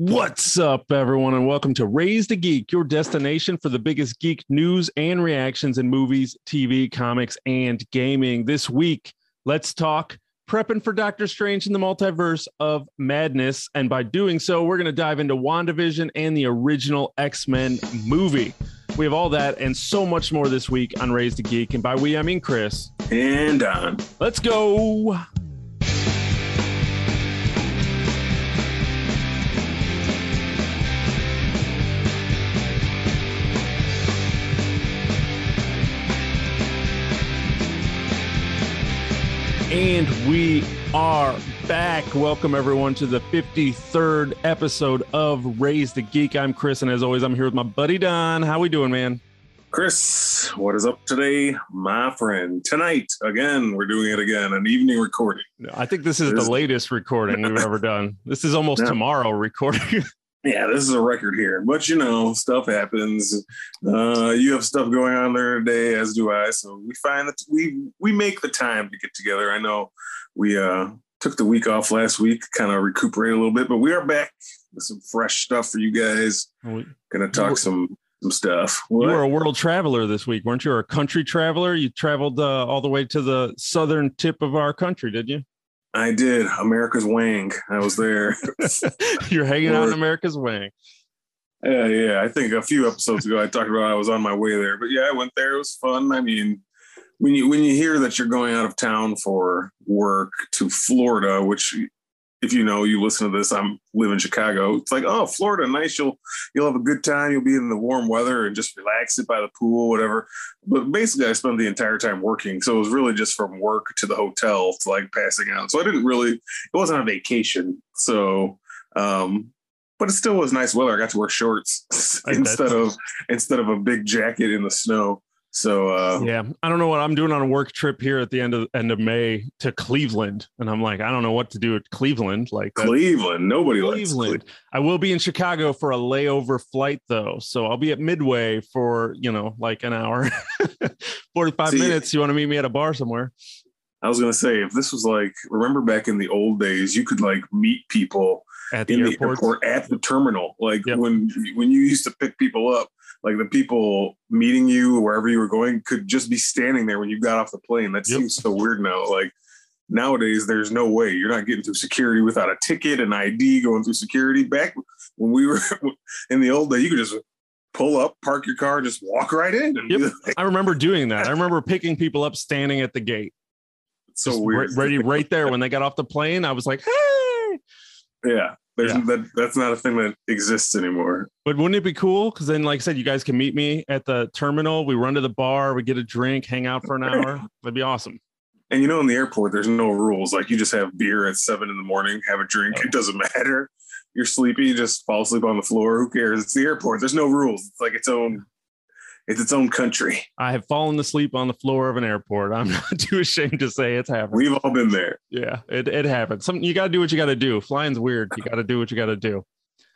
What's up, everyone, and welcome to Raised the Geek, your destination for the biggest geek news and reactions in movies, TV, comics, and gaming. This week, let's talk prepping for Doctor Strange in the Multiverse of Madness. And by doing so, we're going to dive into WandaVision and the original X Men movie. We have all that and so much more this week on Raised the Geek. And by we, I mean Chris. And on. Let's go. And we are back. Welcome, everyone, to the 53rd episode of Raise the Geek. I'm Chris, and as always, I'm here with my buddy Don. How we doing, man? Chris, what is up today, my friend? Tonight, again, we're doing it again, an evening recording. I think this is the latest recording we've ever done. This is almost No. tomorrow recording. Yeah, this is a record here, but you know, stuff happens. Uh, you have stuff going on there today, as do I. So we find that we we make the time to get together. I know we uh, took the week off last week, kind of recuperate a little bit, but we are back with some fresh stuff for you guys. you Gonna talk some some stuff. You were a world traveler this week, weren't you? Or a country traveler? You traveled uh, all the way to the southern tip of our country, did you? I did America's Wang. I was there. You're hanging out in America's Wang. Yeah, yeah. I think a few episodes ago I talked about I was on my way there, but yeah, I went there. It was fun. I mean, when you when you hear that you're going out of town for work to Florida, which if you know you listen to this, I'm live in Chicago. It's like, oh, Florida, nice. You'll you'll have a good time. You'll be in the warm weather and just relax it by the pool, whatever. But basically, I spent the entire time working, so it was really just from work to the hotel to like passing out. So I didn't really. It wasn't a vacation. So. um but it still was nice weather. I got to wear shorts instead of instead of a big jacket in the snow. So uh, Yeah, I don't know what I'm doing on a work trip here at the end of end of May to Cleveland, and I'm like, I don't know what to do at Cleveland. Like Cleveland, nobody likes Cleveland. Cleveland. I will be in Chicago for a layover flight though, so I'll be at Midway for you know like an hour, forty five minutes. You want to meet me at a bar somewhere? I was gonna say if this was like remember back in the old days, you could like meet people At the in the airport. airport at the terminal. Like Yep. when when you used to pick people up, like the people meeting you wherever you were going could just be standing there when you got off the plane. That Yep. seems so weird now. Like nowadays, there's no way you're not getting through security without a ticket and ID going through security. Back when we were in the old day, you could just pull up, park your car, just walk right in. Yep. like, I remember doing that. I remember picking people up standing at the gate, it's so just weird. ready right there when they got off the plane. I was like, hey. Yeah. There's Yeah. that that's not a thing that exists anymore. But wouldn't it be cool? Because then, like I said, you guys can meet me at the terminal. We run to the bar, we get a drink, hang out for an hour. That'd be awesome. And you know, in the airport, there's no rules. Like you just have beer at seven in the morning, have a drink. Oh. It doesn't matter. You're sleepy, you just fall asleep on the floor. Who cares? It's the airport. There's no rules. It's like its own. It's its own country. I have fallen asleep on the floor of an airport. I'm not too ashamed to say it's happened. We've all been there. yeah, it, it happens. Some you got to do what you got to do. Flying's weird. You got to do what you got to do.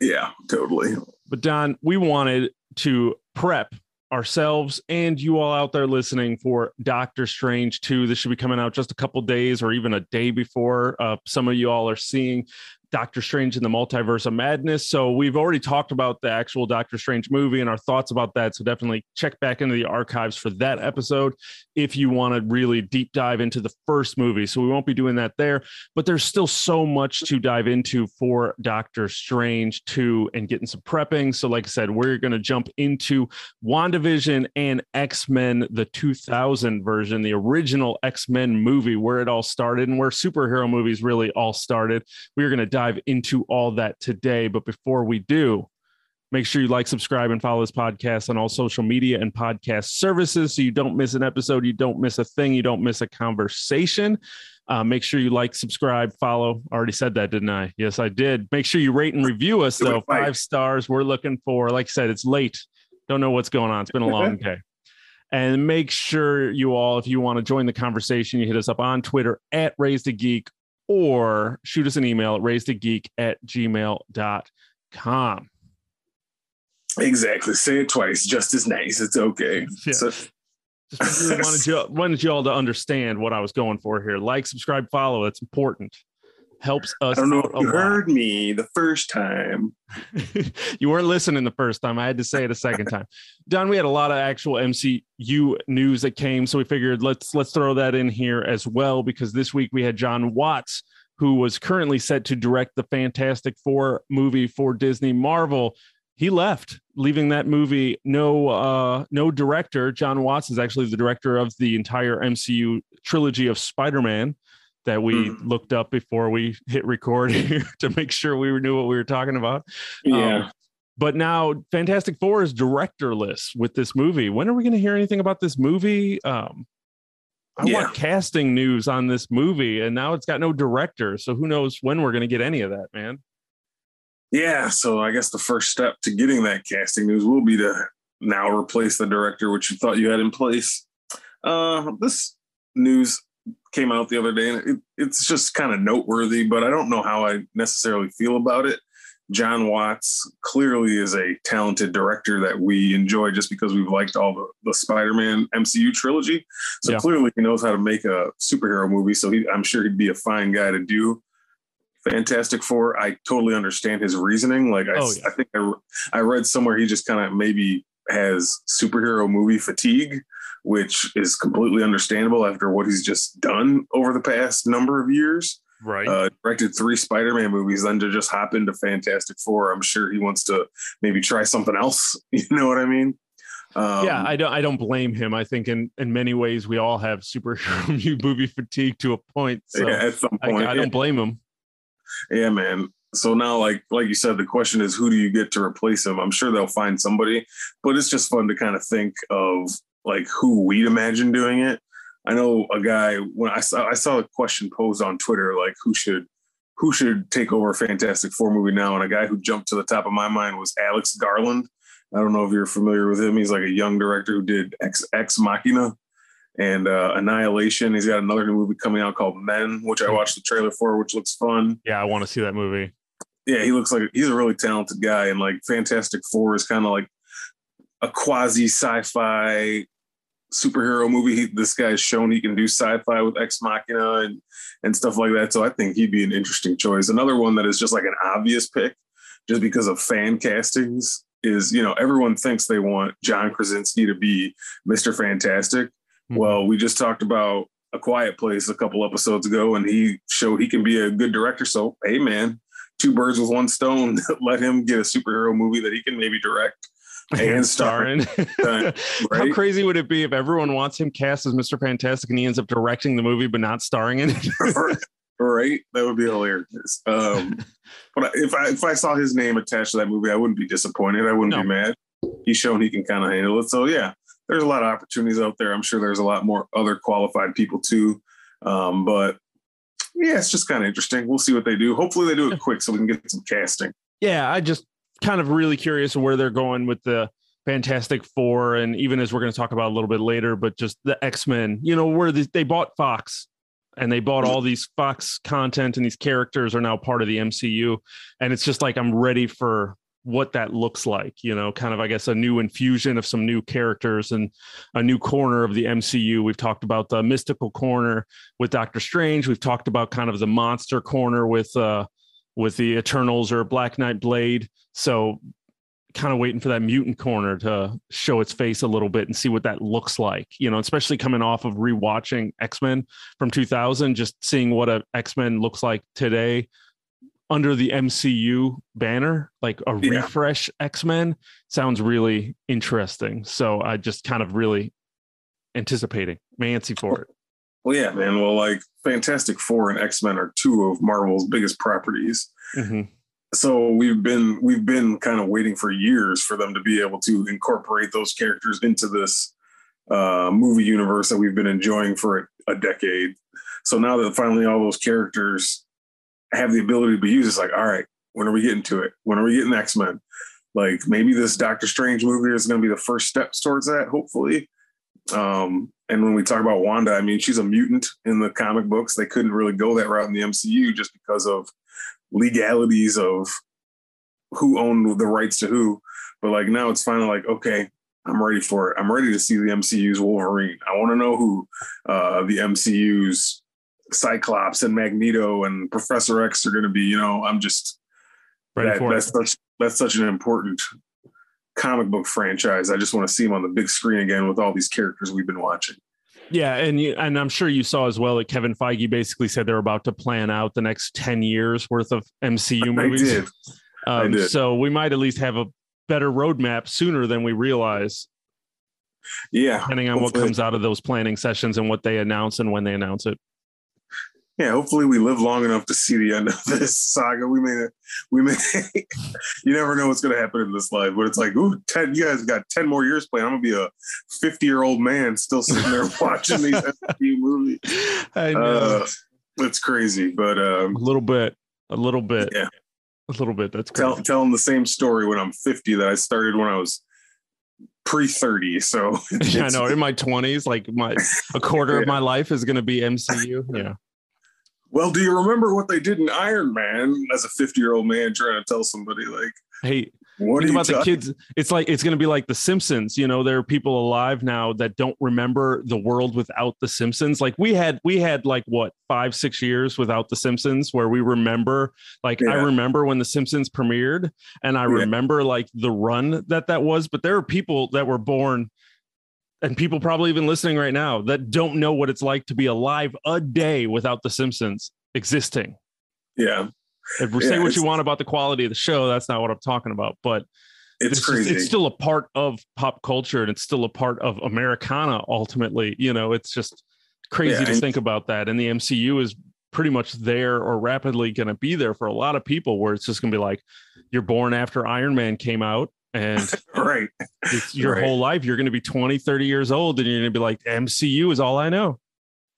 Yeah, totally. But Don, we wanted to prep ourselves and you all out there listening for Doctor Strange 2. This should be coming out just a couple days or even a day before uh, some of you all are seeing Doctor Strange in the Multiverse of Madness. So we've already talked about the actual Doctor Strange movie and our thoughts about that. So definitely check back into the archives for that episode if you want to really deep dive into the first movie. So we won't be doing that there, but there's still so much to dive into for Doctor Strange 2 and getting some prepping. So, like I said, we're going to jump into WandaVision and X Men, the 2000 version, the original X Men movie, where it all started and where superhero movies really all started. We're going to dive into all that today. But before we do, Make sure you like, subscribe, and follow this podcast on all social media and podcast services so you don't miss an episode, you don't miss a thing, you don't miss a conversation. Uh, make sure you like, subscribe, follow. I already said that, didn't I? Yes, I did. Make sure you rate and review us, though. Five stars. We're looking for, like I said, it's late. Don't know what's going on. It's been a long day. And make sure you all, if you want to join the conversation, you hit us up on Twitter at Raised a Geek or shoot us an email at raisedageek at gmail.com. Exactly. Say it twice, just as nice. It's okay. Yeah. So, Just really wanted you wanted you all to understand what I was going for here. Like, subscribe, follow. It's important. Helps us. I don't know if you heard me the first time. you weren't listening the first time. I had to say it a second time. Don, we had a lot of actual MCU news that came, so we figured let's let's throw that in here as well because this week we had Jon Watts, who was currently set to direct the Fantastic Four movie for Disney Marvel. He left, leaving that movie no uh, no director. Jon Watts is actually the director of the entire MCU trilogy of Spider-Man that we mm. looked up before we hit record here to make sure we knew what we were talking about. Yeah. Um, but now Fantastic Four is directorless with this movie. When are we going to hear anything about this movie? Um, I yeah. want casting news on this movie, and now it's got no director. So who knows when we're going to get any of that, man? Yeah. So I guess the first step to getting that casting news will be to now replace the director, which you thought you had in place. Uh, this news came out the other day, and it, it's just kind of noteworthy, but I don't know how I necessarily feel about it. Jon Watts clearly is a talented director that we enjoy just because we've liked all the, the Spider-Man MCU trilogy. So yeah. clearly he knows how to make a superhero movie. So he, I'm sure he'd be a fine guy to do Fantastic Four. I totally understand his reasoning. Like I, oh, yeah. I think I, I read somewhere he just kind of maybe has superhero movie fatigue which is completely understandable after what he's just done over the past number of years. Right. Uh, directed three Spider-Man movies, then to just hop into Fantastic Four. I'm sure he wants to maybe try something else. You know what I mean? Um, yeah, I don't. I don't blame him. I think in in many ways we all have superhero movie fatigue to a point. So yeah, at some point, I, I don't blame him. Yeah, man. So now, like like you said, the question is, who do you get to replace him? I'm sure they'll find somebody, but it's just fun to kind of think of like who we'd imagine doing it. I know a guy when I saw I saw a question posed on Twitter like who should who should take over Fantastic Four movie now, and a guy who jumped to the top of my mind was Alex Garland. I don't know if you're familiar with him. He's like a young director who did Ex Ex Machina and uh, Annihilation. He's got another new movie coming out called Men, which I watched the trailer for, which looks fun. Yeah, I want to see that movie. Yeah, he looks like he's a really talented guy, and like Fantastic Four is kind of like a quasi sci-fi superhero movie. He, this guy's shown he can do sci-fi with Ex Machina and and stuff like that. So I think he'd be an interesting choice. Another one that is just like an obvious pick, just because of fan castings, is you know everyone thinks they want John Krasinski to be Mister Fantastic. Mm-hmm. Well, we just talked about A Quiet Place a couple episodes ago, and he showed he can be a good director. So hey, man, two birds with one stone. Let him get a superhero movie that he can maybe direct and starring. right? How crazy would it be if everyone wants him cast as Mr. Fantastic and he ends up directing the movie but not starring in it? right, that would be hilarious. Um, but if I if I saw his name attached to that movie, I wouldn't be disappointed. I wouldn't no. be mad. He's shown he can kind of handle it. So yeah, there's a lot of opportunities out there. I'm sure there's a lot more other qualified people too. Um, but yeah, it's just kind of interesting. We'll see what they do. Hopefully they do it quick so we can get some casting. Yeah, I just kind of really curious where they're going with the Fantastic Four, and even as we're going to talk about a little bit later, but just the X Men. You know, where they, they bought Fox, and they bought all these Fox content, and these characters are now part of the MCU, and it's just like I'm ready for what that looks like. You know, kind of I guess a new infusion of some new characters and a new corner of the MCU. We've talked about the mystical corner with Doctor Strange. We've talked about kind of the monster corner with. uh with the Eternals or Black Knight Blade. So kind of waiting for that mutant corner to show its face a little bit and see what that looks like. You know, especially coming off of rewatching X-Men from 2000, just seeing what a X-Men looks like today under the MCU banner, like a yeah. refresh X-Men sounds really interesting. So I just kind of really anticipating, antsy for it. Well, yeah, man. Well, like Fantastic Four and X Men are two of Marvel's biggest properties. Mm-hmm. So we've been we've been kind of waiting for years for them to be able to incorporate those characters into this uh, movie universe that we've been enjoying for a, a, decade. So now that finally all those characters have the ability to be used, it's like, all right, when are we getting to it? When are we getting X Men? Like maybe this Doctor Strange movie is going to be the first steps towards that. Hopefully, um, and when we talk about Wanda, I mean, she's a mutant in the comic books. They couldn't really go that route in the MCU just because of legalities of who owned the rights to who. But like now it's finally like, okay, I'm ready for it. I'm ready to see the MCU's Wolverine. I want to know who uh, the MCU's Cyclops and Magneto and Professor X are going to be. You know, I'm just Ready that, for that's it. such that's such an important comic book franchise. I just want to see them on the big screen again with all these characters we've been watching. Yeah, and you, and I'm sure you saw as well that Kevin Feige basically said they're about to plan out the next ten years worth of MCU I movies. did. I Um, did. So we might at least have a better roadmap sooner than we realize, Yeah. depending on what comes out of those planning sessions and what they announce and when they announce it. Yeah, hopefully we live long enough to see the end of this saga. We may, we may, you never know what's going to happen in this life, but it's like, ooh, 10, you guys got 10 more years playing. I'm going to be a 50 year old man still sitting there watching these MCU movies. I know. Uh, it's crazy, but um, a little bit, a little bit, Yeah. a little bit. That's tell, telling the same story when I'm 50 that I started when I was pre 30. So Yeah, I know. In my 20s, like my a quarter of my life is going to be MCU. Yeah. Well, do you remember what they did in Iron Man as a 50 year old man trying to tell somebody, like, Hey, what think are you about the kids. It's like it's going to be like The Simpsons. You know, there are people alive now that don't remember the world without The Simpsons. Like we had, we had like what five, six years without The Simpsons, where we remember. Like I remember when The Simpsons premiered, and I Yeah. remember like the run that that was. But there are people that were born. And people probably even listening right now that don't know what it's like to be alive a day without The Simpsons existing. Yeah, If we Yeah, say what you want about the quality of the show, that's not what I'm talking about. But it's, just- it's still a part of pop culture and it's still a part of Americana ultimately. You know, it's just crazy Yeah, to and- think about that. And the MCU is pretty much there or rapidly going to be there for a lot of people where it's just going to be like you're born after Iron Man came out and right. it's your Right. whole life you're going to be 20 30 years old and you're going to be like MCU is all I know.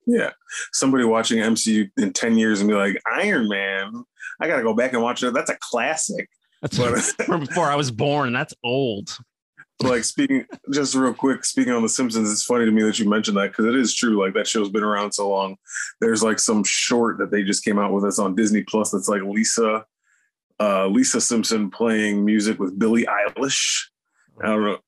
Yeah. Somebody watching MCU in 10 years and be like, Iron Man, I got to go back and watch it. That's a classic. That's But- from before I was born. That's old. like speaking just real quick speaking on the simpsons it's funny to me that you mentioned that because it is true like that show's been around so long there's like some short that they just came out with us on disney plus that's like lisa uh lisa simpson playing music with billie eilish. I don't know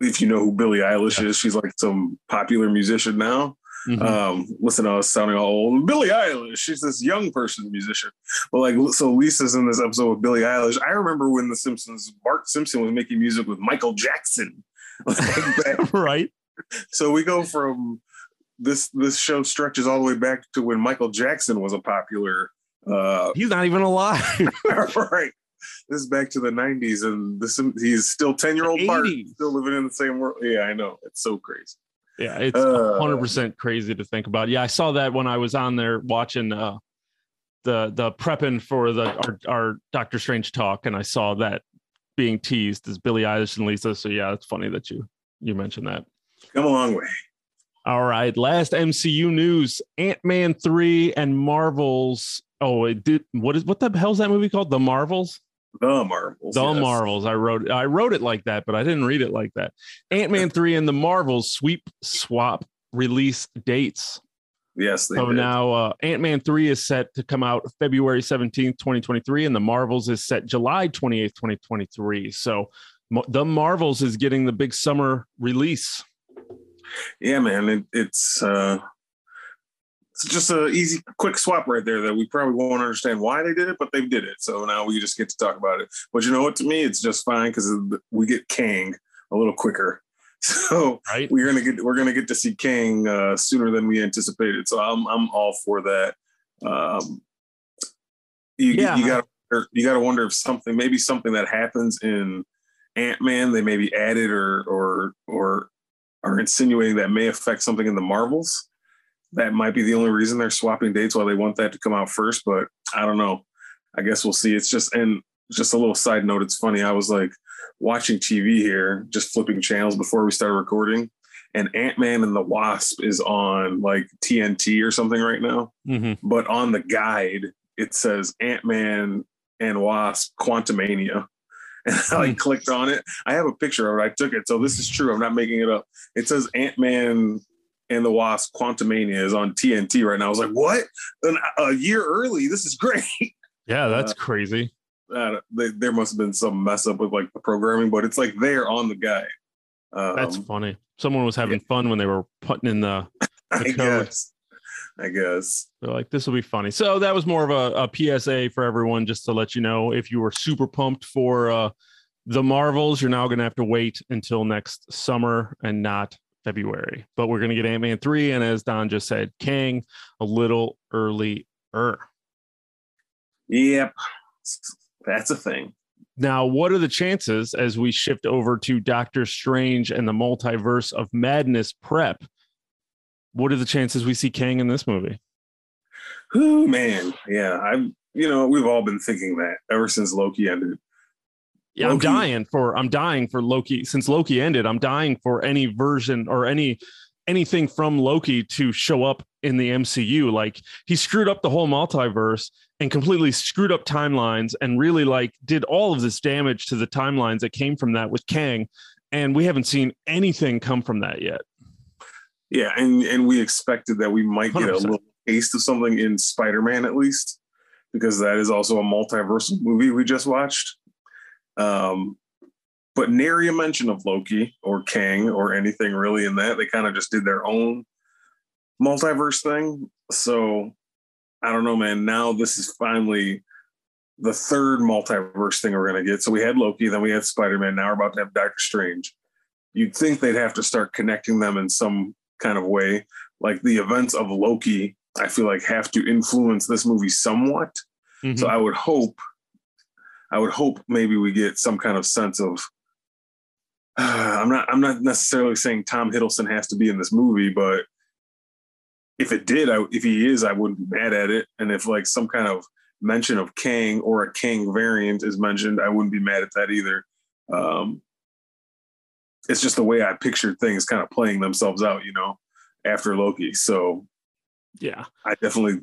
if you know who billie eilish is. She's like some popular musician now. Mhm. um listen to us sounding all old. Billie eilish she's this young person musician. But like so lisa's in this episode with billie eilish. I remember when the simpsons bart simpson was making music with michael jackson. Like right. so we go from this this show stretches all the way back to when michael jackson was a popular uh He's not even alive. right this is back to the 90s and this he's still 10 year old bart still living in the same world yeah i know it's so crazy Yeah, it's Uh, hundred percent crazy to think about. Yeah, I saw that when I was on there watching uh, the the prepping for the our, our Doctor Strange talk, and I saw that being teased as Billie Eilish and Lisa. So yeah, it's funny that you you mentioned that. come a long way All right, last MCU news: Ant Man three and Marvels. Oh, it did. What is what the hell's that movie called? The Marvels. the marvels The yes. Marvels. I wrote I wrote it like that, but I didn't read it like that. Ant Man three and the Marvels sweep swap release dates. yes they So did. now uh, Ant Man 3 is set to come out February 17th, 2023, and The Marvels is set July 28th, 2023. So The Marvels is getting the big summer release. yeah man it, it's uh it's just a easy quick swap right there that we probably won't understand why they did it but they did it so now we just get to talk about it but you know what to me it's just fine because we get kang a little quicker so Right? we're gonna get we're gonna get to see kang uh sooner than we anticipated so i'm i'm all for that um you, Yeah. you gotta you gotta wonder if something maybe something that happens in ant-man they maybe added or or or are insinuating that may affect something in the Marvels. That might be the only reason they're swapping dates while they want that to come out first, but I don't know. I guess we'll see. It's just and just a little side note, it's funny. I was like watching TV here, just flipping channels before we started recording, and Ant-Man and the Wasp is on like TNT or something right now. Mhm. But on the guide, it says Ant-Man and Wasp Quantumania. And I like clicked on it. I have a picture of it. I took it. So this is true. I'm not making it up. It says Ant Man and the Wasp Quantumania is on TNT right now. I was like, what? An, a year early. This is great. Yeah, that's Uh, crazy. Uh, they, there must have been some mess up with like the programming, but it's like there on the guy. Um, That's funny. Someone was having fun when they were putting in the I code. guess. I guess. They're like, this will be funny. So that was more of a, a PSA for everyone, just to let you know if you were super pumped for uh, the Marvels, you're now going to have to wait until next summer and not February. But we're going to get Ant Man 3. And as Don just said, Kang a little earlier. Yep. That's a thing. Now, what are the chances as we shift over to Doctor Strange and the multiverse of madness prep? What are the chances we see Kang in this movie? Oh man, yeah, I'm. You know, we've all been thinking that ever since Loki ended. Yeah, Loki. I'm dying for. I'm dying for Loki. Since Loki ended, I'm dying for any version or any anything from Loki to show up in the MCU. Like he screwed up the whole multiverse and completely screwed up timelines and really like did all of this damage to the timelines that came from that with Kang. And we haven't seen anything come from that yet. Yeah, and and we expected that we might get 100%. a little taste of something in Spider-Man at least, because that is also a multiversal movie we just watched. Um, but nary a mention of Loki or Kang or anything really in that. They kind of just did their own multiverse thing. So I don't know, man. Now this is finally the third multiverse thing we're gonna get. So we had Loki, then we had Spider-Man. Now we're about to have Doctor Strange. You'd think they'd have to start connecting them in some kind of way. Like the events of Loki, I feel like have to influence this movie somewhat. Mm-hmm. So I would hope, I would hope maybe we get some kind of sense of. Uh, I'm not. I'm not necessarily saying Tom Hiddleston has to be in this movie, but if it did, I, if he is, I wouldn't be mad at it. And if like some kind of mention of Kang or a Kang variant is mentioned, I wouldn't be mad at that either. Um, it's just the way I pictured things kind of playing themselves out, you know, after Loki. So, yeah, I definitely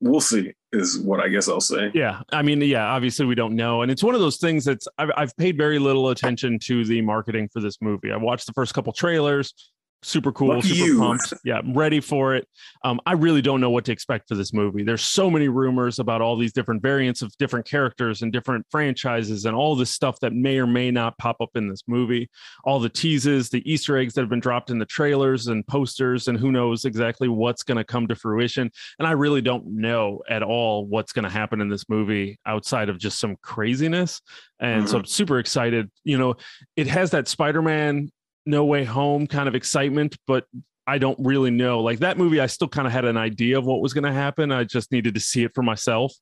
we'll see is what I guess I'll say. Yeah. I mean, yeah, obviously we don't know. And it's one of those things that's I've, I've paid very little attention to the marketing for this movie. I watched the first couple trailers, super cool, Lucky super you. pumped. Yeah, I'm ready for it. Um, I really don't know what to expect for this movie. There's so many rumors about all these different variants of different characters and different franchises and all this stuff that may or may not pop up in this movie. All the teases, the Easter eggs that have been dropped in the trailers and posters, and who knows exactly what's going to come to fruition. And I really don't know at all what's going to happen in this movie outside of just some craziness. And mm-hmm. so I'm super excited. You know, it has that Spider Man no Way Home kind of excitement, but I don't really know. Like that movie, I still kind of had an idea of what was going to happen. I just needed to see it for myself.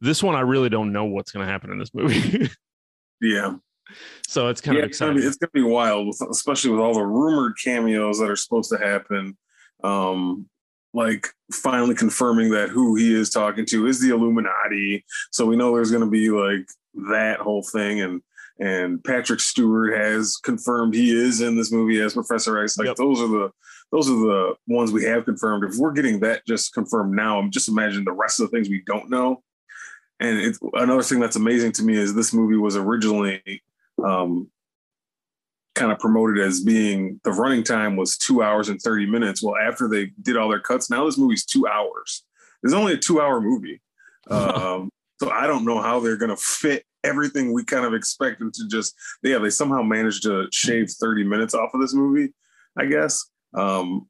This one, I really don't know what's going to happen in this movie. yeah. So it's kind yeah, of exciting. It's going to be wild, especially with all the rumored cameos that are supposed to happen. Um, like finally confirming that who he is talking to is the Illuminati. So we know there's going to be like that whole thing. And and Patrick Stewart has confirmed he is in this movie as Professor X. Like yep. those are the those are the ones we have confirmed. If we're getting that just confirmed now, I'm just imagine the rest of the things we don't know. And it's another thing that's amazing to me is this movie was originally um, kind of promoted as being the running time was two hours and 30 minutes. Well, after they did all their cuts, now this movie's two hours. It's only a two hour movie. Um, so I don't know how they're going to fit everything we kind of expected to just yeah they somehow managed to shave 30 minutes off of this movie i guess. Um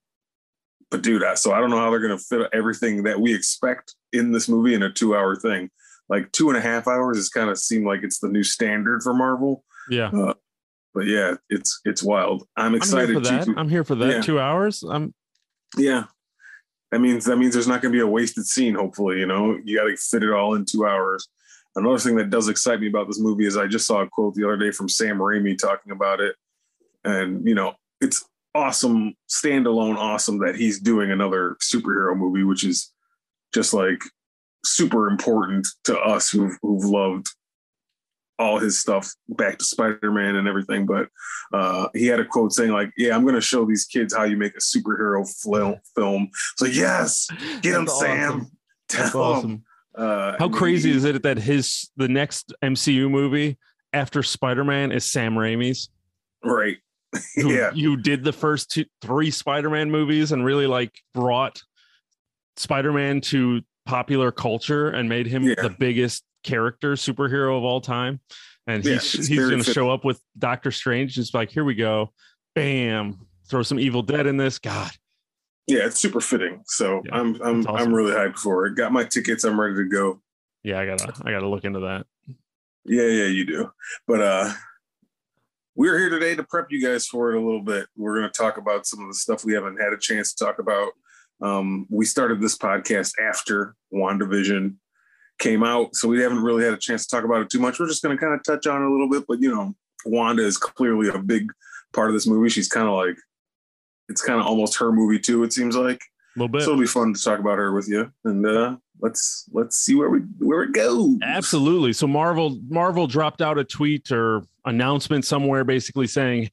but dude I, so i don't know how they're going to fit everything that we expect in this movie in a two hour thing. Like two and a half hours is kind of seemed like it's the new standard for marvel. Yeah. Uh, but yeah it's it's wild. I'm excited i'm here for that, to, I'm here for that. Yeah. two hours. I'm yeah that means that means there's not going to be a wasted scene hopefully you know you got to fit it all in two hours Another thing that does excite me about this movie is I just saw a quote the other day from Sam Raimi talking about it. And, you know, it's awesome, standalone awesome that he's doing another superhero movie, which is just like super important to us who've, who've loved all his stuff back to Spider-Man and everything. But uh, he had a quote saying like, yeah, I'm going to show these kids how you make a superhero fl- film. So yes, get them, Sam. Tell awesome. Uh, How crazy he, is it that his the next MCU movie after Spider Man is Sam Raimi's? Right. who, yeah. You did the first two, three Spider Man movies and really like brought Spider Man to popular culture and made him yeah. the biggest character superhero of all time. And he's yeah, he's going to show up with Doctor Strange. Just like, here we go, bam, throw some Evil Dead in this. God, Yeah, it's super fitting. So Yeah, I'm I'm awesome. I'm really hyped for it. Got my tickets. I'm ready to go. Yeah, I gotta I gotta look into that. Yeah, yeah, you do. But uh we're here today to prep you guys for it a little bit. We're going to talk about some of the stuff we haven't had a chance to talk about. Um, we started this podcast after WandaVision came out, so we haven't really had a chance to talk about it too much. We're just going to kind of touch on it a little bit, but you know, Wanda is clearly a big part of this movie. She's kind of like, it's kind of almost her movie too. It seems like A little bit. so. It'll be fun to talk about her with you, and uh, let's let's see where we where it goes. Absolutely. So Marvel Marvel dropped out a tweet or announcement somewhere basically saying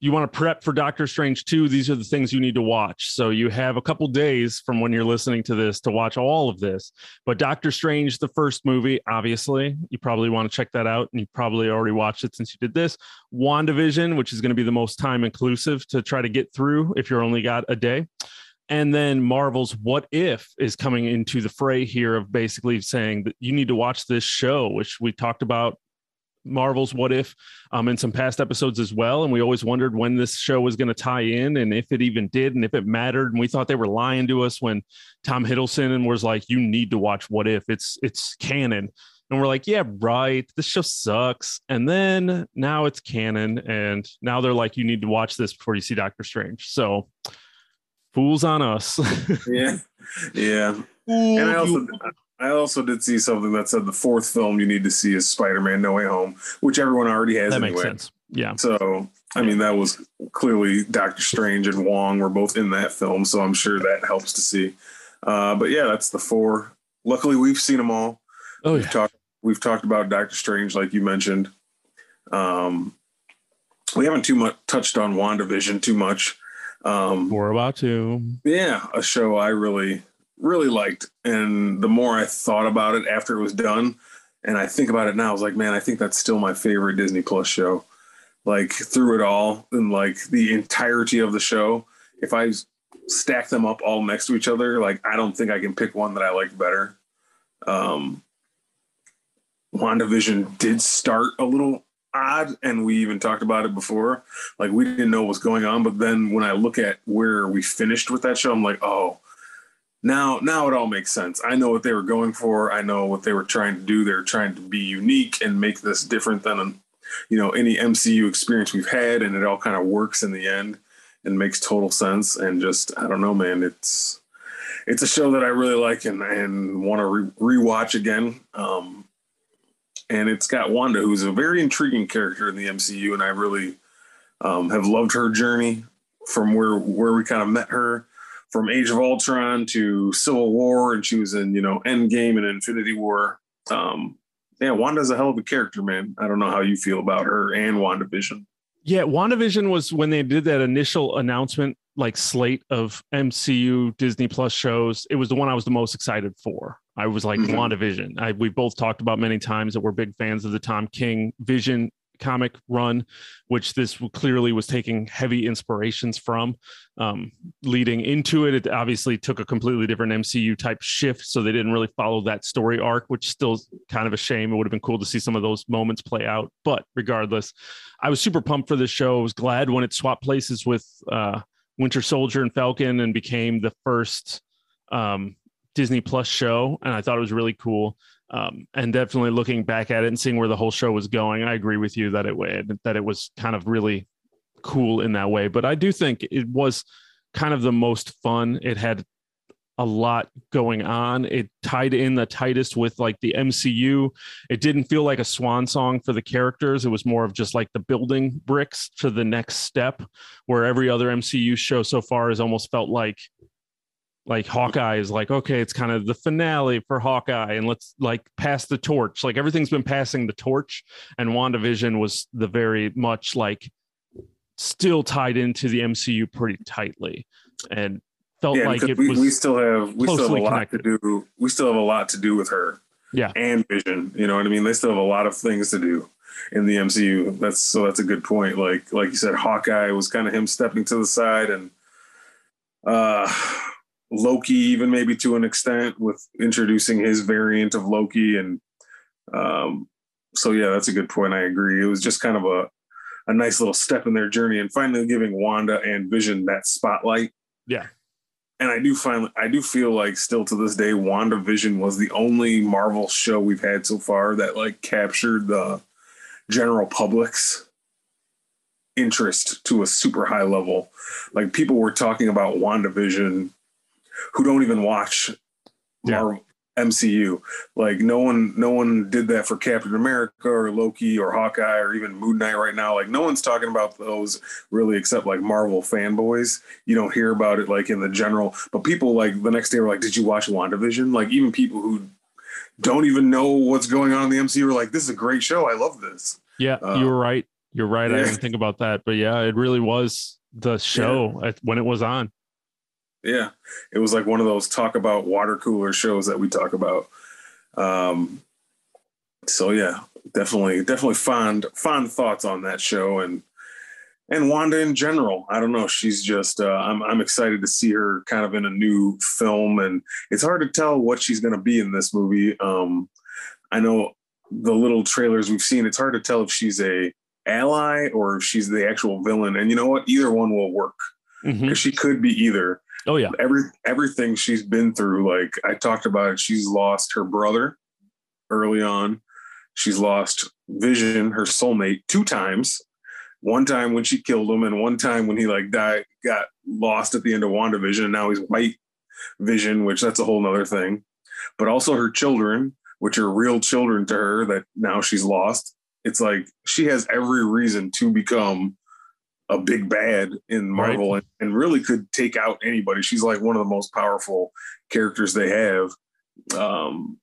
you want to prep for Doctor Strange 2, these are the things you need to watch. So you have a couple days from when you're listening to this to watch all of this. But Doctor Strange the first movie, obviously, you probably want to check that out and you probably already watched it since you did this. WandaVision, which is going to be the most time inclusive to try to get through if you're only got a day. And then Marvel's What If is coming into the fray here of basically saying that you need to watch this show, which we talked about Marvel's What If um, in some past episodes as well. And we always wondered when this show was going to tie in and if it even did and if it mattered. And we thought they were lying to us when Tom Hiddleston and was like, you need to watch What If. It's it's canon. And we're like, yeah, right. This show sucks. And then now it's canon. And now they're like, you need to watch this before you see Doctor Strange. So fools on us. Yeah, yeah. And I also I also did see something that said the fourth film you need to see is Spider-Man No Way Home, which everyone already has that anyway. makes sense. Yeah. So I mean that was clearly Doctor Strange and Wong were both in that film, so I'm sure that helps to see. Uh, but yeah, that's the four. Luckily, we've seen them all. Oh, we've yeah. talked we've talked about Doctor Strange, like you mentioned. Um, we haven't too much touched on WandaVision too much. Um, We're about to. yeah, a show I really, really liked. And the more I thought about it after it was done, and I think about it now, I was like, man, I think that's still my favorite Disney Plus show. Like through it all and like the entirety of the show, if I stack them up all next to each other, like I don't think I can pick one that I like better. Um, WandaVision did start a little odd, and we even talked about it before. Like we didn't know what was going on, but then when I look at where we finished with that show, I'm like, oh, now now it all makes sense. I know what they were going for. I know what they were trying to do. They're trying to be unique and make this different than you know any MCU experience we've had, and it all kind of works in the end and makes total sense. And just I don't know, man, it's it's a show that I really like and and want to re- rewatch again. Um, and it's got Wanda, who's a very intriguing character in the MCU, and I really um, have loved her journey from where where we kind of met her from Age of Ultron to Civil War, and she was in you know Endgame and Infinity War. Um, yeah, Wanda's a hell of a character, man. I don't know how you feel about her and WandaVision. Yeah, WandaVision was when they did that initial announcement, like slate of MCU Disney Plus shows. It was the one I was the most excited for. I was like Mhm. WandaVision. I, we both talked about many times that we're big fans of the Tom King Vision comic run, which this clearly was taking heavy inspirations from. Um, leading into it, it obviously took a completely different MCU type shift, so they didn't really follow that story arc, which still kind of a shame. It would have been cool to see some of those moments play out, but regardless, I was super pumped for this show. I was glad when it swapped places with uh, Winter Soldier and Falcon and became the first um, Disney Plus show, and I thought it was really cool. Um, and definitely looking back at it and seeing where the whole show was going, I agree with you that it that it was kind of really cool in that way. But I do think it was kind of the most fun. It had a lot going on. It tied in the tightest with like the MCU. It didn't feel like a swan song for the characters. It was more of just like the building bricks to the next step, where every other MCU show so far has almost felt like like Hawkeye is like, okay, it's kind of the finale for Hawkeye, and let's like pass the torch. Like everything's been passing the torch, and WandaVision was the very much like still tied into the MCU pretty tightly, and felt Yeah, like it we, was we still have we still have a lot connected. to do. We still have a lot to do with her. Yeah. and Vision. You know what I mean? They still have a lot of things to do in the MCU. That's so that's a good point. Like like you said, Hawkeye was kind of him stepping to the side, and uh, Loki even maybe to an extent with introducing his variant of Loki, and um, so yeah, that's a good point. I agree. It was just kind of a a nice little step in their journey, and finally giving Wanda and Vision that spotlight. Yeah. and I do find I do feel like still to this day, WandaVision was the only Marvel show we've had so far that like captured the general public's interest to a super high level. Like people were talking about WandaVision who don't even watch Marvel, MCU. Like no one, no one did that for Captain America or Loki or Hawkeye or even Moon Knight right now. Like no one's talking about those really, except like Marvel fanboys. You don't hear about it like in the general. But people like the next day were like, "Did you watch WandaVision?" Like even people who don't even know what's going on in the MCU were like, "This is a great show. I love this." Yeah, uh, you were right. You're right. Yeah. I didn't think about that, but yeah, it really was the show yeah. when it was on. Yeah, it was like one of those talk about water cooler shows that we talk about. Um, so yeah, definitely, definitely fond fond thoughts on that show and and Wanda in general. I don't know. She's just uh, I'm I'm excited to see her kind of in a new film, and it's hard to tell what she's going to be in this movie. Um, I know the little trailers we've seen. It's hard to tell if she's a ally or if she's the actual villain. And you know what? Either one will work because mm-hmm. she could be either. Oh yeah. Every everything she's been through, like I talked about it, she's lost her brother early on. She's lost Vision, her soulmate, two times. One time when she killed him, and one time when he like died, got lost at the end of WandaVision, and now he's white vision, which that's a whole nother thing. But also her children, which are real children to her that now she's lost. It's like she has every reason to become a big bad in Marvel right. and, and, really could take out anybody. She's like one of the most powerful characters they have. Um,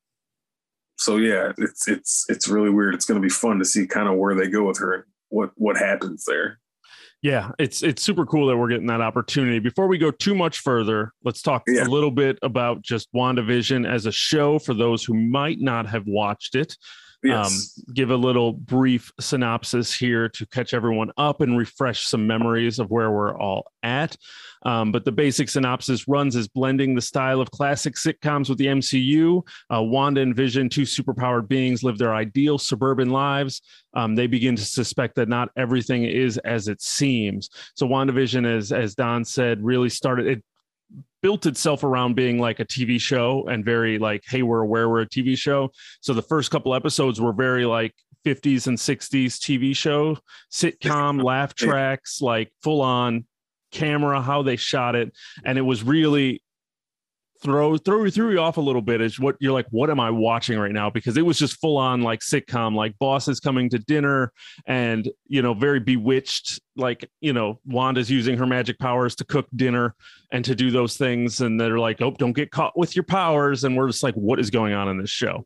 so yeah, it's it's it's really weird. It's going to be fun to see kind of where they go with her and what what happens there. Yeah, it's it's super cool that we're getting that opportunity. Before we go too much further, let's talk yeah. a little bit about just WandaVision as a show for those who might not have watched it. Yes. Um, give a little brief synopsis here to catch everyone up and refresh some memories of where we're all at. Um, but the basic synopsis runs as blending the style of classic sitcoms with the MCU. Uh, Wanda and Vision, two superpowered beings, live their ideal suburban lives. Um, they begin to suspect that not everything is as it seems. So WandaVision, as as Don said, really started. It built itself around being like a TV show and very like, hey, we're aware we're a TV show. So the first couple episodes were very like 50s and 60s TV show, sitcom, laugh tracks, like full on camera, how they shot it. And it was really throw throw threw you off a little bit is what you're like what am i watching right now? Because it was just full on like sitcom like bosses coming to dinner and you know very bewitched like you know wanda's using her magic powers to cook dinner and to do those things. And they're like oh don't get caught with your powers. And we're just like what is going on in this show?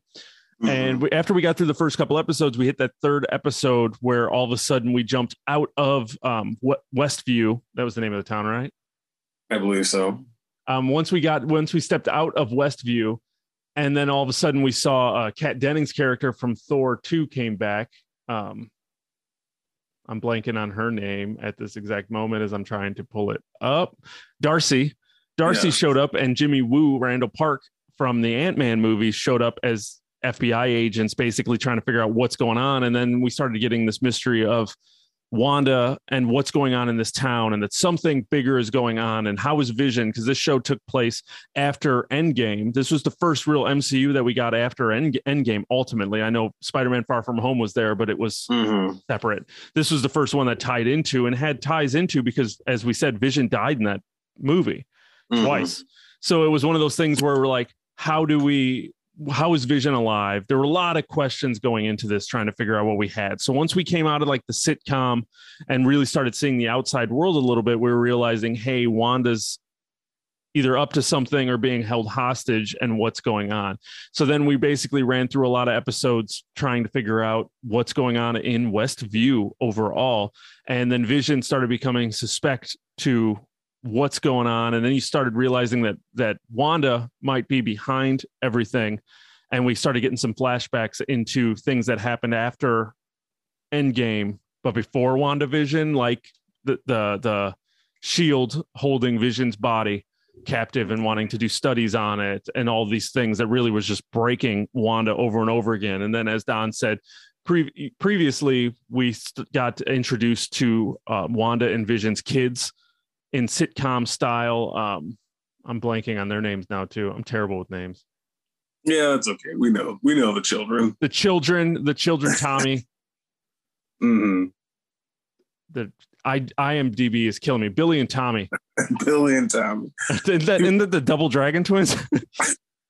Mm-hmm. and we, after we got through the first couple episodes we hit that third episode where all of a sudden we jumped out of um westview. That was the name of the town right? I believe so um, once we got once we stepped out of Westview, and then all of a sudden we saw uh, Kat Dennings' character from Thor two came back. Um, I'm blanking on her name at this exact moment as I'm trying to pull it up. Darcy, Darcy yeah. showed up, and Jimmy Woo, Randall Park from the Ant Man movies showed up as FBI agents, basically trying to figure out what's going on. And then we started getting this mystery of Wanda and what's going on in this town and that something bigger is going on and how is Vision because this show took place after Endgame. This was the first real MCU that we got after End, Endgame ultimately. I know Spider-Man Far From Home was there but it was mm-hmm. separate. This was the first one that tied into and had ties into because as we said Vision died in that movie mm-hmm. twice. So it was one of those things where we're like how do we how is Vision alive? There were a lot of questions going into this, trying to figure out what we had. So once we came out of like the sitcom and really started seeing the outside world a little bit, we were realizing, hey, Wanda's either up to something or being held hostage and what's going on. So then we basically ran through a lot of episodes trying to figure out what's going on in Westview overall. And then Vision started becoming suspect to what's going on. And then you started realizing that that wanda might be behind everything. And we started getting some flashbacks into things that happened after endgame but before wandavision like the the the shield holding vision's body captive and wanting to do studies on it and all these things that really was just breaking wanda over and over again. And then as don said pre- previously we st- got introduced to uh, wanda and vision's kids in sitcom style um, I'm blanking on their names now too. I'm terrible with names. Yeah, it's okay. We know. We know the children. The children, the children, Tommy. mm-hmm. the I IMDb is killing me. Billy and Tommy. Billy and Tommy. Is that in the, the double dragon twins?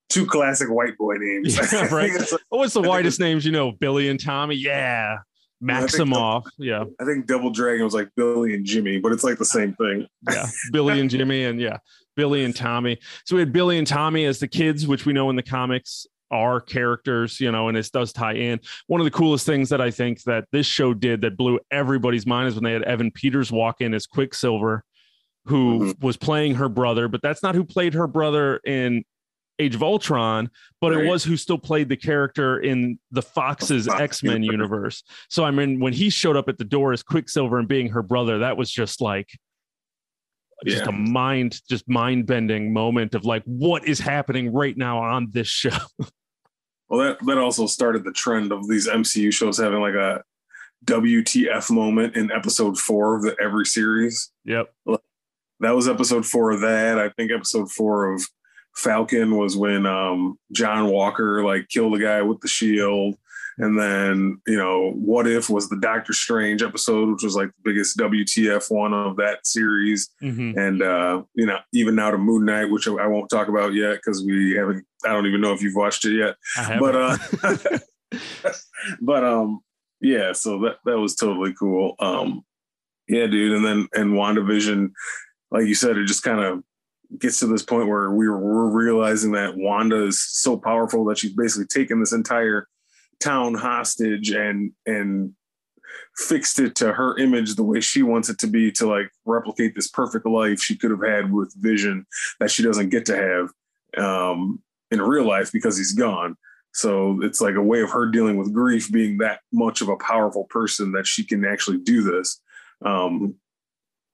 Two classic white boy names. Yeah, right. It's like- What's the I think whitest names you know? Billy and Tommy. Yeah. Maximoff. Yeah. I think Double Dragon was like Billy and Jimmy, but it's like the same thing. Yeah. Billy and Jimmy and yeah. Billy and Tommy. So we had Billy and Tommy as the kids, which we know in the comics are characters, you know, and this does tie in. One of the coolest things that I think that this show did that blew everybody's mind is when they had Evan Peters walk in as Quicksilver, who mm-hmm. was playing her brother, but that's not who played her brother in Age of Ultron, but it was who still played the character in the Fox's Fox X Men universe. universe. So I mean, when he showed up at the door as Quicksilver and being her brother, that was just like just Yeah. a mind, just mind bending moment of like, what is happening right now on this show? Well, that that also started the trend of these MCU shows having like a WTF moment in episode four of the every series. Yep. That was episode four of that. I think episode four of Falcon was when um, John Walker like killed the guy with the shield. And then, you know, What If was the Doctor Strange episode, which was like the biggest WTF one of that series. Mhm. and uh, you know, even now to Moon Knight, which I won't talk about yet because we haven't. I don't even know if you've watched it yet. But uh, but um, yeah. So that that was totally cool. Um, yeah, dude. And then and WandaVision, like you said, it just kind of gets to this point where we we're, we're realizing that Wanda is so powerful that she's basically taken this entire town hostage and and fixed it to her image the way she wants it to be to like replicate this perfect life she could have had with vision that she doesn't get to have um in real life because he's gone. So it's like a way of her dealing with grief being that much of a powerful person that she can actually do this. Um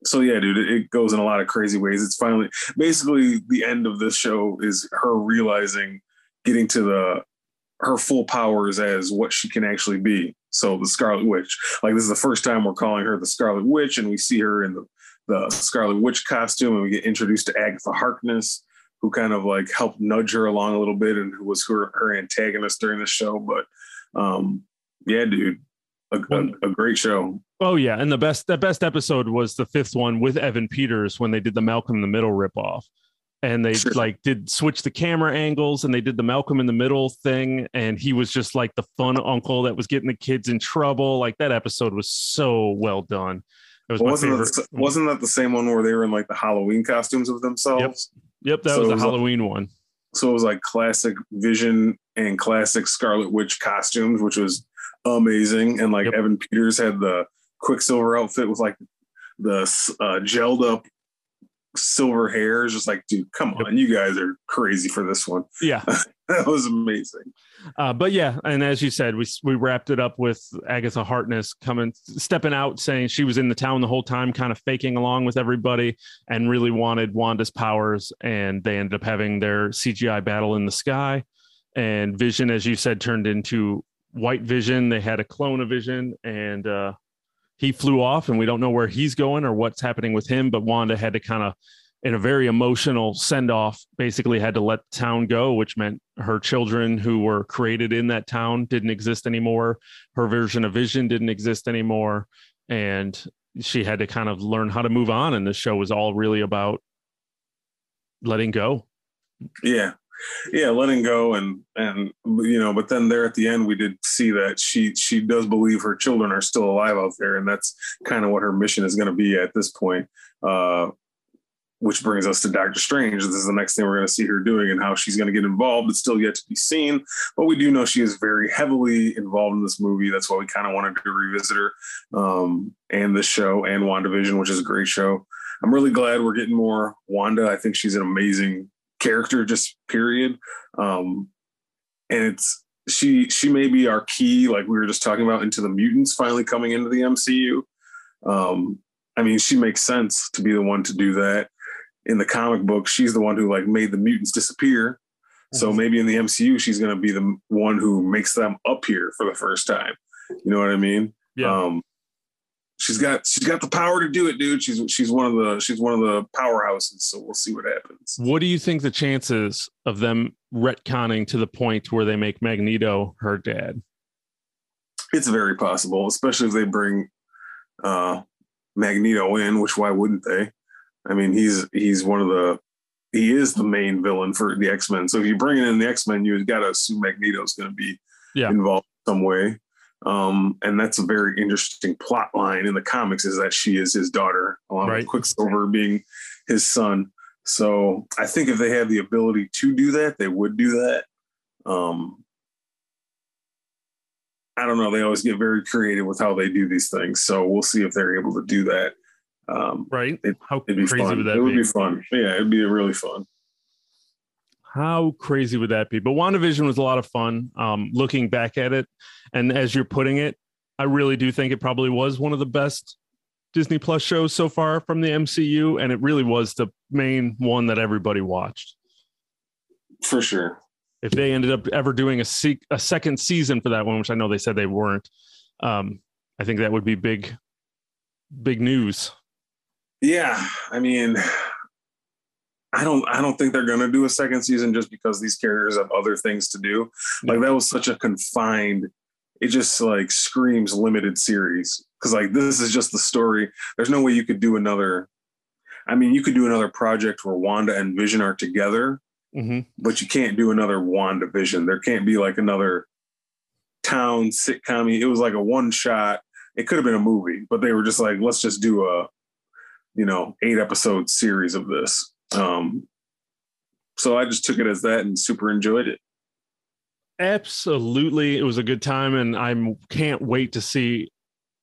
so yeah dude it, goes in a lot of crazy ways it's finally basically the end of this show is her realizing getting to the her full powers as what she can actually be. So the Scarlet Witch, like this is the first time we're calling her the Scarlet Witch, and we see her in the the Scarlet Witch costume, and we get introduced to Agatha Harkness, who kind of like helped nudge her along a little bit, and who was her her antagonist during the show. But um, yeah, dude, a, a, a great show. oh yeah, and the best the best episode was the fifth one with Evan Peters when they did the Malcolm in the Middle ripoff. And they Sure. like did switch the camera angles and they did the Malcolm in the Middle thing. And he was just like the fun uncle that was getting the kids in trouble. Like that episode was so well done. It was my wasn't favorite. that, wasn't that the same one where they were in like the Halloween costumes of themselves? Yep, that so was the was like- Halloween one. So it was like classic Vision and classic Scarlet Witch costumes, which was amazing. And like Yep. Evan Peters had the Quicksilver outfit with like the uh, gelled up silver hair. It's just like, dude, come Yep. on, you guys are crazy for this one. Yeah. That was amazing. Uh, but yeah, and as you said, we we wrapped it up with Agatha Harkness coming, stepping out, saying she was in the town the whole time, kind of faking along with everybody, and really wanted Wanda's powers. And they ended up having their CGI battle in the sky. And Vision, as you said, turned into White Vision. They had a clone of Vision, and uh, he flew off, and we don't know where he's going or what's happening with him. But Wanda had to kind of in a very emotional send off, basically had to let the town go, which meant her children who were created in that town didn't exist anymore. Her version of Vision didn't exist anymore. And she had to kind of learn how to move on. And the show was all really about letting go. Yeah. Yeah, letting go and and you know, but then there at the end we did see that she she does believe her children are still alive out there, and that's kind of what her mission is going to be at this point. Uh, which brings us to Doctor Strange. This is the next thing we're going to see her doing, and how she's going to get involved. It's still yet to be seen, but we do know she is very heavily involved in this movie. That's why we kind of wanted to revisit her um, and this show and WandaVision, which is a great show. I'm really glad we're getting more Wanda. I think she's an amazing character, just period. Um, and it's she she may be our key, like we were just talking about, into the mutants finally coming into the MCU. Um, I mean, she makes sense to be the one to do that. In the comic book, she's the one who like made the mutants disappear. So Mhm. maybe in the MCU, she's going to be the one who makes them appear for the first time. You know what I mean? Yeah. Um, she's got she's got the power to do it, dude. She's she's one of the she's one of the powerhouses. So we'll see what happens. What do you think the chances of them retconning to the point where they make Magneto her dad? It's very possible, especially if they bring uh, Magneto in. Which why wouldn't they? I mean, he's he's one of the he is the main villain for the X Men. So if you bring in the X Men, you've got to assume Magneto's going to be Yeah. involved in some way. Um, and that's a very interesting plot line in the comics is that she is his daughter, along Right. with Quicksilver being his son. So I think if they had the ability to do that, they would do that. Um, I don't know. They always get very creative with how they do these things. So we'll see if they're able to do that. Um, Right? It- How it'd be crazy fun. would that it would be? be fun. Yeah, it'd be really fun. How crazy would that be? But WandaVision was a lot of fun. Um, looking back at it, and as you're putting it, I really do think it probably was one of the best Disney Plus shows so far from the MCU, and it really was the main one that everybody watched. For sure. If they ended up ever doing a se- a second season for that one, which I know they said they weren't, um, I think that would be big, big news. Yeah, I mean, I don't, I don't think they're gonna do a second season just because these characters have other things to do. Like that was such a confined. It just like screams limited series because like this is just the story. There's no way you could do another. I mean, you could do another project where Wanda and Vision are together, hmm but you can't do another Wanda Vision. There can't be like another town sitcom. It was like a one shot. It could have been a movie, but they were just like, let's just do a, you know, eight episode series of this. Um, so I just took it as that and super enjoyed it. Absolutely, it was a good time, and I can't wait to see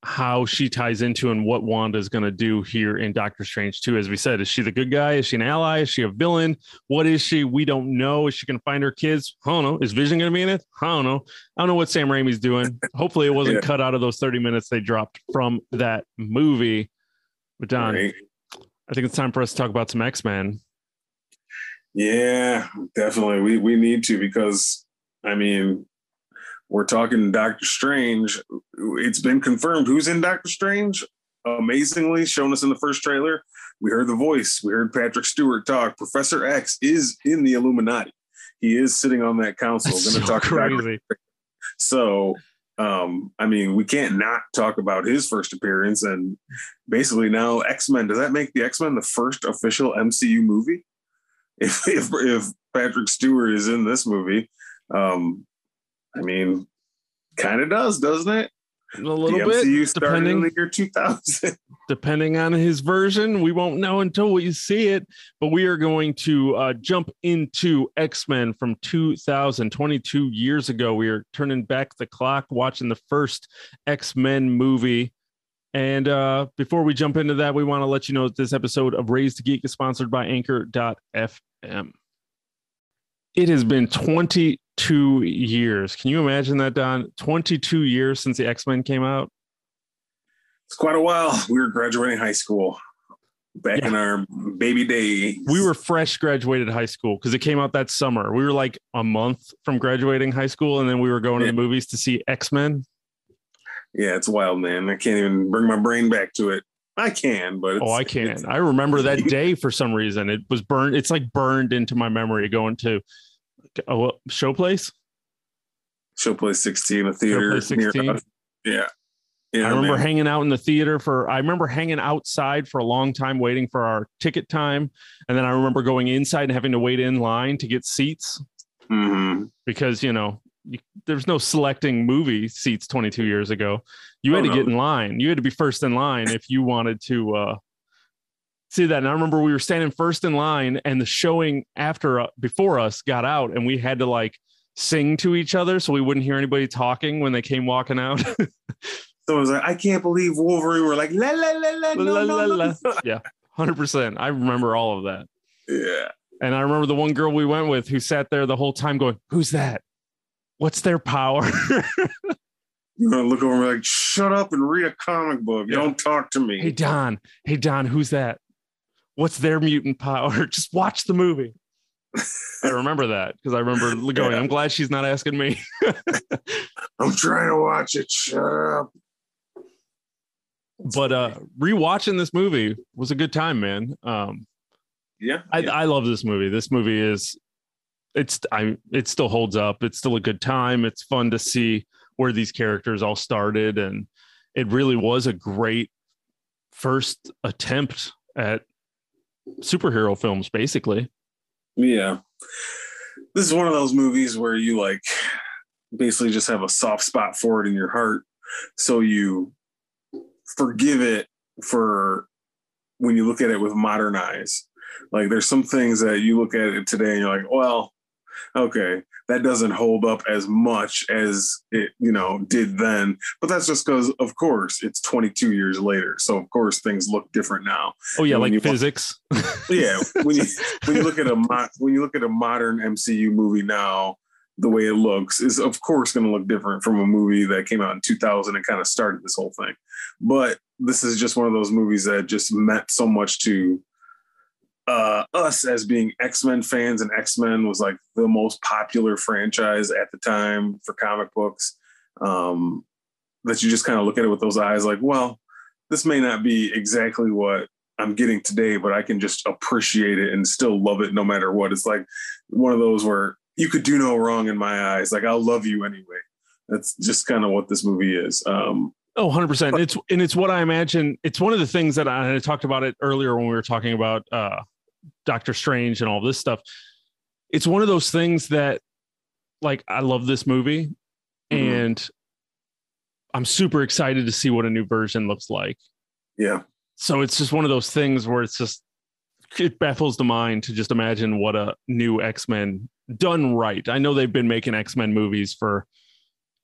how she ties into and what Wanda is going to do here in Doctor Strange 2. As we said, is she the good guy? Is she an ally? Is she a villain? What is she? We don't know. Is she going to find her kids? I don't know. Is Vision going to be in it? I don't know. I don't know what Sam Raimi's doing. Hopefully, it wasn't Yeah. cut out of those 30 minutes they dropped from that movie. But Don, Right? I think it's time for us to talk about some X Men. Yeah, definitely. We we need to because I mean, we're talking Doctor Strange. It's been confirmed who's in Doctor Strange. Amazingly, shown us in the first trailer. We heard the voice. We heard Patrick Stewart talk. Professor X is in the Illuminati. He is sitting on that council. Going to so talk crazy. So, um, I mean, we can't not talk about his first appearance. And basically now X Men, does that make the X Men the first official MCU movie? If, if, if Patrick Stewart is in this movie, um, I mean, kind of does, doesn't it? A little the bit, MCU started in depending. the year 2000. depending on his version. We won't know until we see it. But we are going to uh, jump into X Men from 2022 years ago. We are turning back the clock, watching the first X Men movie. And uh, before we jump into that, we want to let you know that this episode of Raised to Geek is sponsored by Anchor.fm. It has been 22 years. Can you imagine that, Don? 22 years since the X Men came out. it's quite a while. We were graduating high school back Yeah. in our baby days. we were fresh graduated high school because it came out that summer. We were like a month from graduating high school, and then we were going to the movies to see X Men. yeah, it's wild, man. I can't even bring my brain back to it. I can, but it's, Oh, I can. I remember that day for some reason. It was burned. It's like burned into my memory going to a what, show place. Showplace 16, a theater Showplace near 16? Yeah. Yeah. I remember man. hanging out in the theater for. I remember hanging outside for a long time waiting for our ticket time, and then I remember going inside and having to wait in line to get seats Mhm. because you know you, there's no selecting movie seats 22 years ago you had Oh, to no. get in line you had to be first in line if you wanted to uh see that and i remember we were standing first in line and the showing after uh, before us got out and we had to like sing to each other so we wouldn't hear anybody talking when they came walking out So it was like, I can't believe Wolverine. We're like, la la la la, no, La, no, la, no. la. yeah 100% i remember all of that Yeah. and i remember the one girl we went with who sat there the whole time going who's that what's their power You're gonna look over and be like, shut up and read a comic book. Yeah. Don't talk to me. Hey Don, hey Don, who's that? What's their mutant power? Just watch the movie. I remember that because I remember going. Yeah. I'm glad she's not asking me. I'm trying to watch it. Shut up. but uh rewatching this movie was a good time, man. Um yeah, I, yeah. I love this movie. This movie is it's I it still holds up. It's still a good time. It's fun to see where these characters all started and it really was a great first attempt at superhero films basically. Yeah. This is one of those movies where you like basically just have a soft spot for it in your heart. So you forgive it for when you look at it with modern eyes. Like there's some things that you look at it today and you're like, well, okay, that doesn't hold up as much as it, you know, did then. But that's just because, of course, it's 22 years later. So of course things look different now. Oh yeah, like physics. yeah when you when you look at a mo- when you look at a modern MCU movie now the way it looks is of course going to look different from a movie that came out in 2000 and kind of started this whole thing but this is just one of those movies that just meant so much to uh, us as being X-Men fans and X-Men was like the most popular franchise at the time for comic books um, that you just kind of look at it with those eyes like well this may not be exactly what I'm getting today, but I can just appreciate it and still love it no matter what. It's like one of those where you could do no wrong in my eyes. Like I'll love you anyway. That's just kind of what this movie is. Um, Oh, 100%. It's and it's what I imagine. It's one of the things that I, I talked about it earlier when we were talking about uh Doctor Strange and all this stuff. It's one of those things that like I love this movie Mhm. and I'm super excited to see what a new version looks like. yeah, So it's just one of those things where it's just it baffles the mind to just imagine what a new X-Men done right. I know they've been making X-Men movies for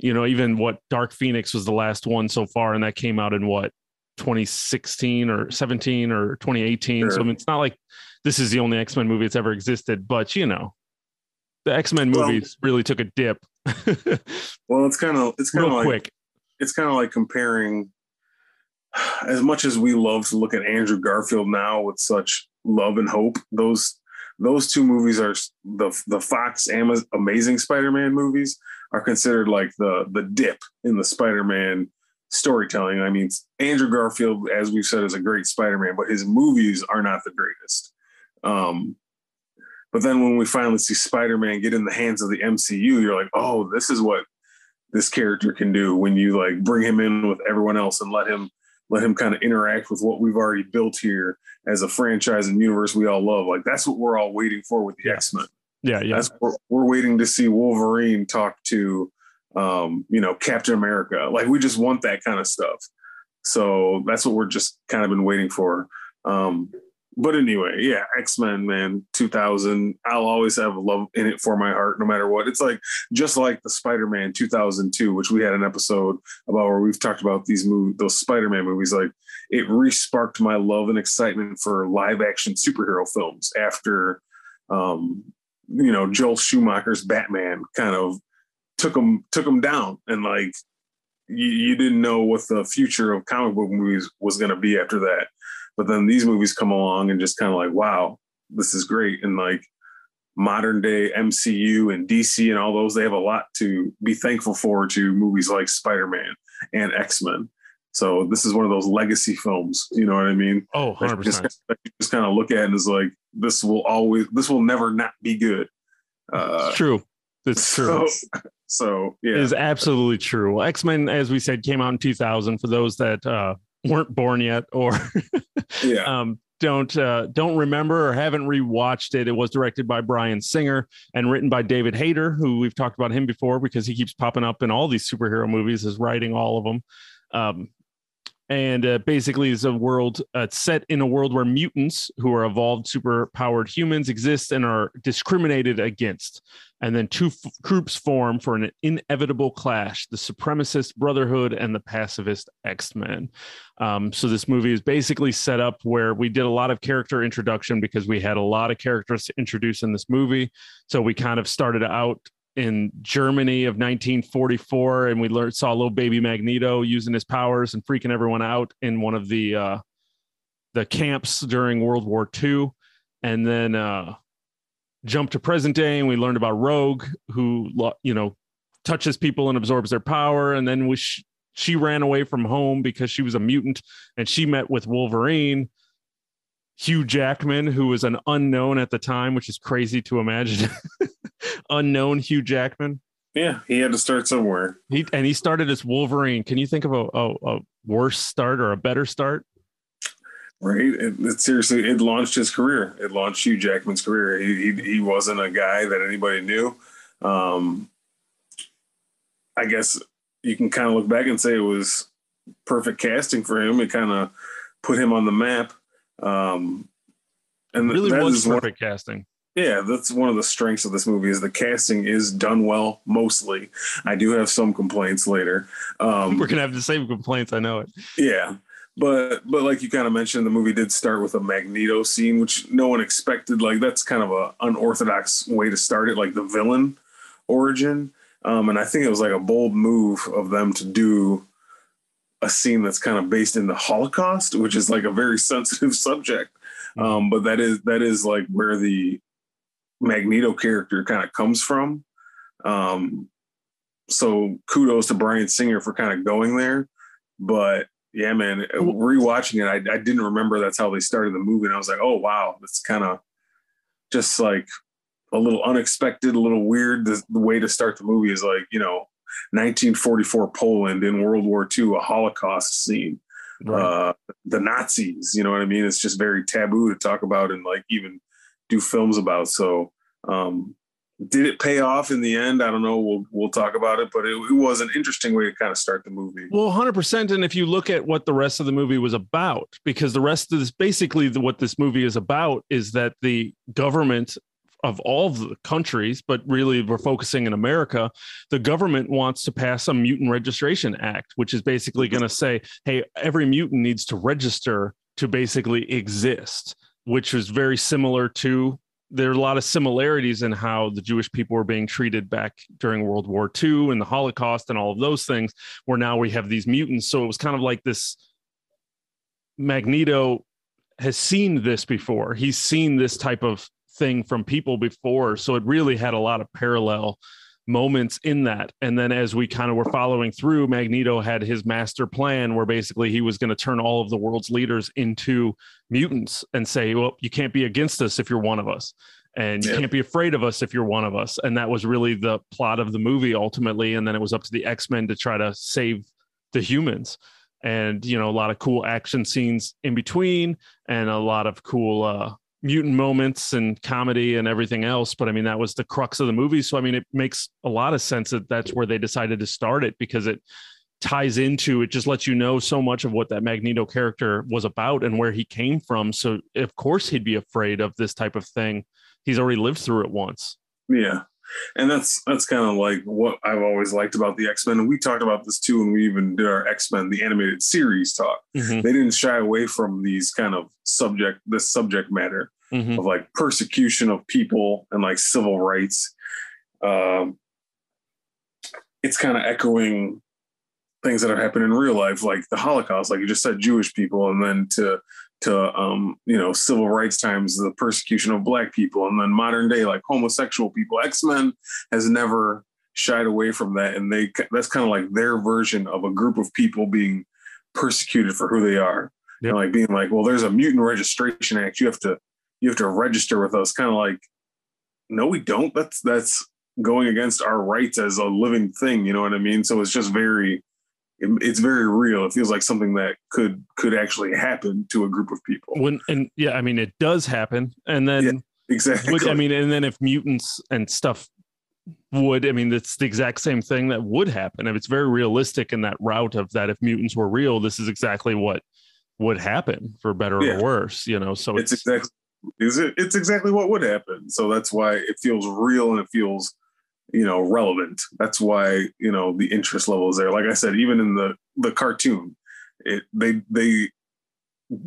you know, even what Dark Phoenix was the last one so far and that came out in what 2016 or 17 or 2018. So I mean, it's not like this is the only X-Men movie that's ever existed, but you know, the X-Men Well- movies really took a dip well, it's kind of it's kind of like quick. it's kind of like comparing. As much as we love to look at Andrew Garfield now with such love and hope, those those two movies are the the Fox Ama- Amazing Spider-Man movies are considered like the the dip in the Spider-Man storytelling. I mean, Andrew Garfield, as we've said, is a great Spider-Man, but his movies are not the greatest. Um, but then when we finally see Spider-Man get in the hands of the MCU, you're like, oh, this is what this character can do when you like bring him in with everyone else and let him let him kind of interact with what we've already built here as a franchise and universe we all love. Like that's what we're all waiting for with the Yeah. X-Men. Yeah, yeah. We're, we're waiting to see Wolverine talk to, um, you know, Captain America. Like we just want that kind of stuff. So that's what we're just kind of been waiting for. Um, but anyway, yeah, X Men, man, 2000. I'll always have love in it for my heart, no matter what. It's like just like the Spider Man 2002, which we had an episode about where we've talked about these movies, those Spider Man movies. Like it re-sparked my love and excitement for live action superhero films after um, you know Joel Schumacher's Batman kind of took him took him down, and like you, you didn't know what the future of comic book movies was going to be after that. But then these movies come along and just kind of like, wow, this is great, and like modern day MCU and DC and all those, they have a lot to be thankful for to movies like Spider Man and X Men. So this is one of those legacy films. You know what I mean? Oh, 100%. just, that you just kind of look at and is like, this will always, this will never not be good. Uh, it's true. It's true. so, so yeah, is absolutely true. X Men, as we said, came out in 2000. For those that uh, weren't born yet or yeah, um, don't uh, don't remember or haven't rewatched it, it was directed by Bryan Singer and written by David Hayter, who we've talked about him before because he keeps popping up in all these superhero movies, is writing all of them. Um, and uh, basically, is a world uh, set in a world where mutants who are evolved, super-powered humans exist and are discriminated against. And then two f- groups form for an inevitable clash: the supremacist Brotherhood and the pacifist X-Men. Um, so this movie is basically set up where we did a lot of character introduction because we had a lot of characters to introduce in this movie. So we kind of started out in Germany of 1944, and we learned saw little baby Magneto using his powers and freaking everyone out in one of the uh, the camps during World War II, and then uh, jumped to present day, and we learned about Rogue, who you know touches people and absorbs their power, and then we sh- she ran away from home because she was a mutant and she met with Wolverine. Hugh Jackman, who was an unknown at the time, which is crazy to imagine. unknown Hugh Jackman. Yeah, he had to start somewhere. He and he started as Wolverine. Can you think of a, a, a worse start or a better start? Right. It, it, seriously, it launched his career. It launched Hugh Jackman's career. He, he, he wasn't a guy that anybody knew. Um, I guess you can kind of look back and say it was perfect casting for him. It kind of put him on the map. Um, and it really was perfect one, casting. Yeah, that's one of the strengths of this movie is the casting is done well mostly. I do have some complaints later. Um, We're gonna have the same complaints. I know it. Yeah, but but like you kind of mentioned, the movie did start with a Magneto scene, which no one expected. Like that's kind of a unorthodox way to start it, like the villain origin. Um, and I think it was like a bold move of them to do a scene that's kind of based in the Holocaust, which is like a very sensitive subject. Mm-hmm. Um, but that is that is like where the Magneto character kind of comes from. Um, so kudos to Bryan Singer for kind of going there. But yeah, man, rewatching it, I, I didn't remember that's how they started the movie. And I was like, oh, wow, that's kind of just like a little unexpected, a little weird. The, the, way to start the movie is like, you know, 1944 Poland in World War II, a Holocaust scene. Right. Uh, the Nazis, you know what I mean? It's just very taboo to talk about and like even do films about. So, um, did it pay off in the end? I don't know. We'll we'll talk about it, but it, it was an interesting way to kind of start the movie. Well, hundred percent. And if you look at what the rest of the movie was about, because the rest of this, basically, the, what this movie is about is that the government of all the countries, but really we're focusing in America, the government wants to pass a mutant registration act, which is basically going to say, hey, every mutant needs to register to basically exist which is very similar to there are a lot of similarities in how the Jewish people were being treated back during World War II and the Holocaust and all of those things, where now we have these mutants. So it was kind of like this Magneto has seen this before. He's seen this type of thing from people before. So it really had a lot of parallel moments in that. And then as we kind of were following through, Magneto had his master plan where basically he was going to turn all of the world's leaders into mutants and say, well, you can't be against us if you're one of us. And you yeah. can't be afraid of us if you're one of us. And that was really the plot of the movie ultimately. And then it was up to the X Men to try to save the humans. And, you know, a lot of cool action scenes in between and a lot of cool uh, mutant moments and comedy and everything else but i mean that was the crux of the movie. So i mean it makes a lot of sense that that's where they decided to start it because it ties into it just lets you know so much of what that magneto character was about and where he came from. So of course he'd be afraid of this type of thing. He's already lived through it once. Yeah and that's that's kind of like what I've always liked about the X Men. And we talked about this too when we even did our X Men the animated series talk. Mm-hmm. They didn't shy away from these kind of subject this subject matter mm-hmm. of like persecution of people and like civil rights. Um, it's kind of echoing things that have happened in real life, like the Holocaust, like you just said, Jewish people, and then to to um, you know civil rights times the persecution of black people and then modern day like homosexual people. X-men has never shied away from that and they that's kind of like their version of a group of people being persecuted for who they are. Yep. and like being like well there's a mutant registration act. You have to you have to register with us. Kind of like no we don't. That's that's going against our rights as a living thing. You know what i mean? So it's just very it, it's very real. It feels like something that could could actually happen to a group of people. When and yeah, I mean it does happen. And then yeah, exactly. Would, I mean, and then if mutants and stuff would I mean it's the exact same thing that would happen. If it's very realistic in that route of that if mutants were real, this is exactly what would happen for better yeah. or worse, you know. So it's, it's exactly is it it's exactly what would happen. So that's why it feels real and it feels you know relevant. That's why you know the interest level is there. Like i said even in the the cartoon it they they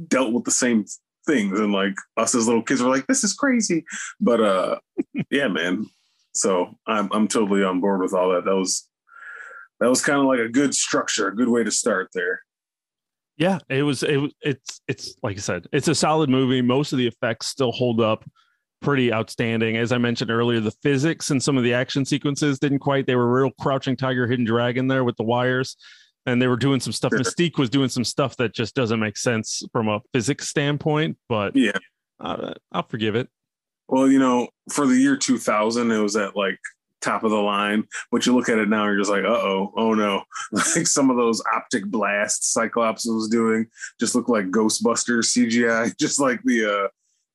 dealt with the same things and like us as little kids were like this is crazy. But uh yeah man. So i'm i'm totally on board with all that. That was that was kind of like a good structure a good way to start there. Yeah it was it it's it's like i said it's a solid movie. Most of the effects still hold up pretty outstanding. As I mentioned earlier, the physics and some of the action sequences didn't quite. They were real crouching tiger, hidden dragon there with the wires. and they were doing some stuff. Sure. Mystique was doing some stuff that just doesn't make sense from a physics standpoint, but Yeah. uh, I'll forgive it. Well, you know, for the year 2000, it was at like top of the line. But you look at it now, you're just like, uh oh, oh no. like some of those optic blasts Cyclops was doing just look like Ghostbusters CGI, just like the uh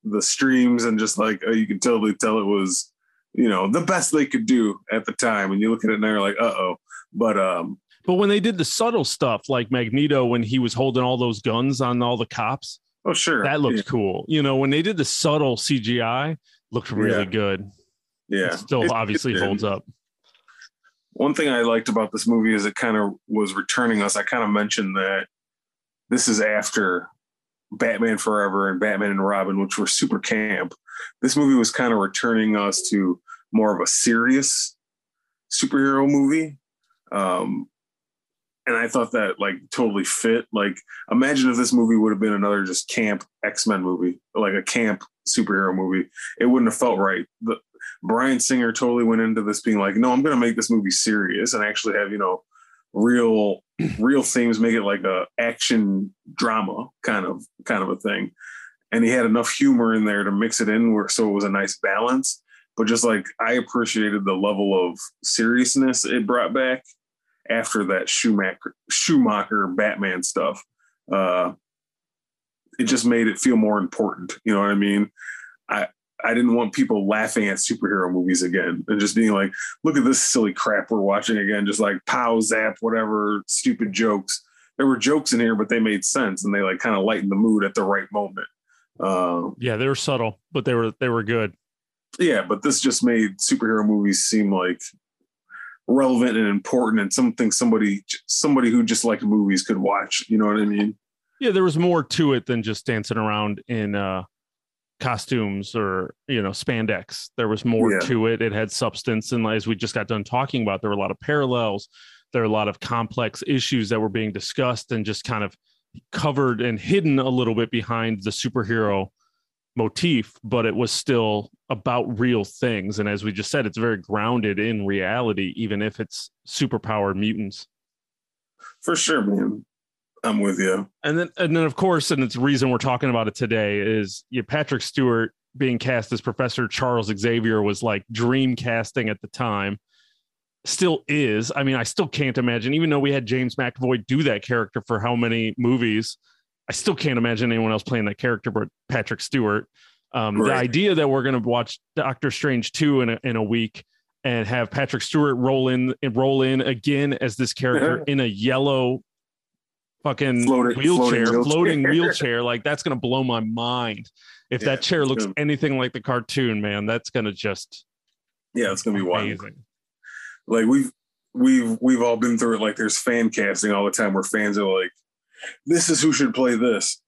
the streams, and just like uh, you could totally tell it was, you know, the best they could do at the time. And you look at it now, you're like, uh oh. But um, But when they did the subtle stuff, like Magneto, when he was holding all those guns on all the cops, oh sure, that looked yeah, cool. You know, when they did the subtle CGI, looked really Yeah. good. yeah. It still It- obviously it holds up. one thing I liked about this movie is it kind of was returning us. I kind of mentioned that this is after Batman Forever and Batman and Robin, which were super camp. This movie was kind of returning us to more of a serious superhero movie. Um, and I thought that like totally fit. Like, imagine if this movie would have been another just camp X Men movie, like a camp superhero movie. It wouldn't have felt right. The, Bryan Singer totally went into this being like, no, I'm going to make this movie serious and actually have, you know, real, real themes, make it like a action drama kind of, kind of a thing. And he had enough humor in there to mix it in where, so it was a nice balance. But just like, I appreciated the level of seriousness it brought back after that Schumacher, Schumacher Batman stuff. Uh, it just made it feel more important. You know what I mean? I, I didn't want people laughing at superhero movies again and just being like, look at this silly crap we're watching again, just like pow, zap, whatever, stupid jokes. There were jokes in here, but they made sense and they like kind of lightened the mood at the right moment. Uh, Yeah, they were subtle, but they were they were good. yeah, but this just made superhero movies seem like relevant and important and something somebody somebody who just liked movies could watch. You know what I mean? Yeah, there was more to it than just dancing around in uh costumes or you know spandex. There was more Yeah. to it. It had substance, and as we just got done talking about, there were a lot of parallels. There are a lot of complex issues that were being discussed and just kind of covered and hidden a little bit behind the superhero motif, but it was still about real things. And as we just said, it's very grounded in reality, even if it's superpowered mutants. For sure, man. I'm with you. And then, and then, of course, and it's the reason we're talking about it today is yeah, Patrick Stewart being cast as Professor Charles Xavier was like dream casting at the time. Still is. I mean, I still can't imagine, even though we had James McAvoy do that character for how many movies, I still can't imagine anyone else playing that character but Patrick Stewart. Um, The idea that we're going to watch Doctor Strange 2 in a, in a week and have Patrick Stewart roll in roll in again as this character in a yellow fucking Floating- wheelchair, floating floating wheelchair. wheelchair. Like that's gonna blow my mind. If Yeah, that chair looks gonna- anything like the cartoon, man, that's gonna just Yeah, it's gonna be wild. like we've we've we've all been through it like there's fan casting all the time where fans are like this is who should play this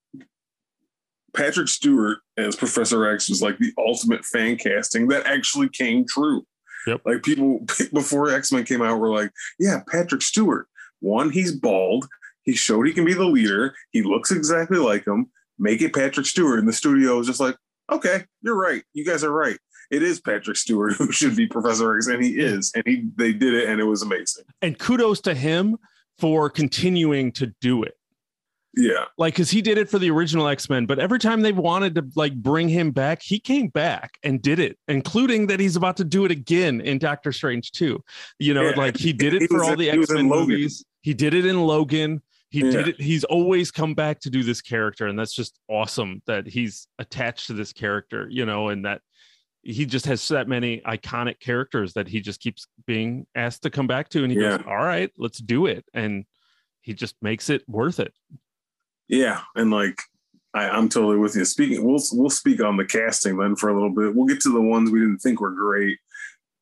patrick stewart as professor x was like the ultimate fan casting that actually came true Yep. like people before x-men came out were like yeah patrick stewart one he's bald he showed he can be the leader he looks exactly like him make it patrick stewart and the studio was just like okay you're right you guys are right it is Patrick Stewart who should be Professor X, and he is, and he they did it, and it was amazing. And kudos to him for continuing to do it. Yeah, Like, cause he did it for the original X-Men, but every time they wanted to like bring him back, he came back and did it, including that he's about to do it again in Doctor Strange 2. You know, Yeah. like he did it for all in- the in X-Men movies. He did it in Logan. He Yeah. did it. He's always come back to do this character, and that's just awesome that he's attached to this character, you know, and that he just has that many iconic characters that he just keeps being asked to come back to, and he goes, "All right, let's do it," and he just makes it worth it. yeah, and like I, I'm totally with you. Speaking, we'll we'll speak on the casting then for a little bit. We'll get to the ones we didn't think were great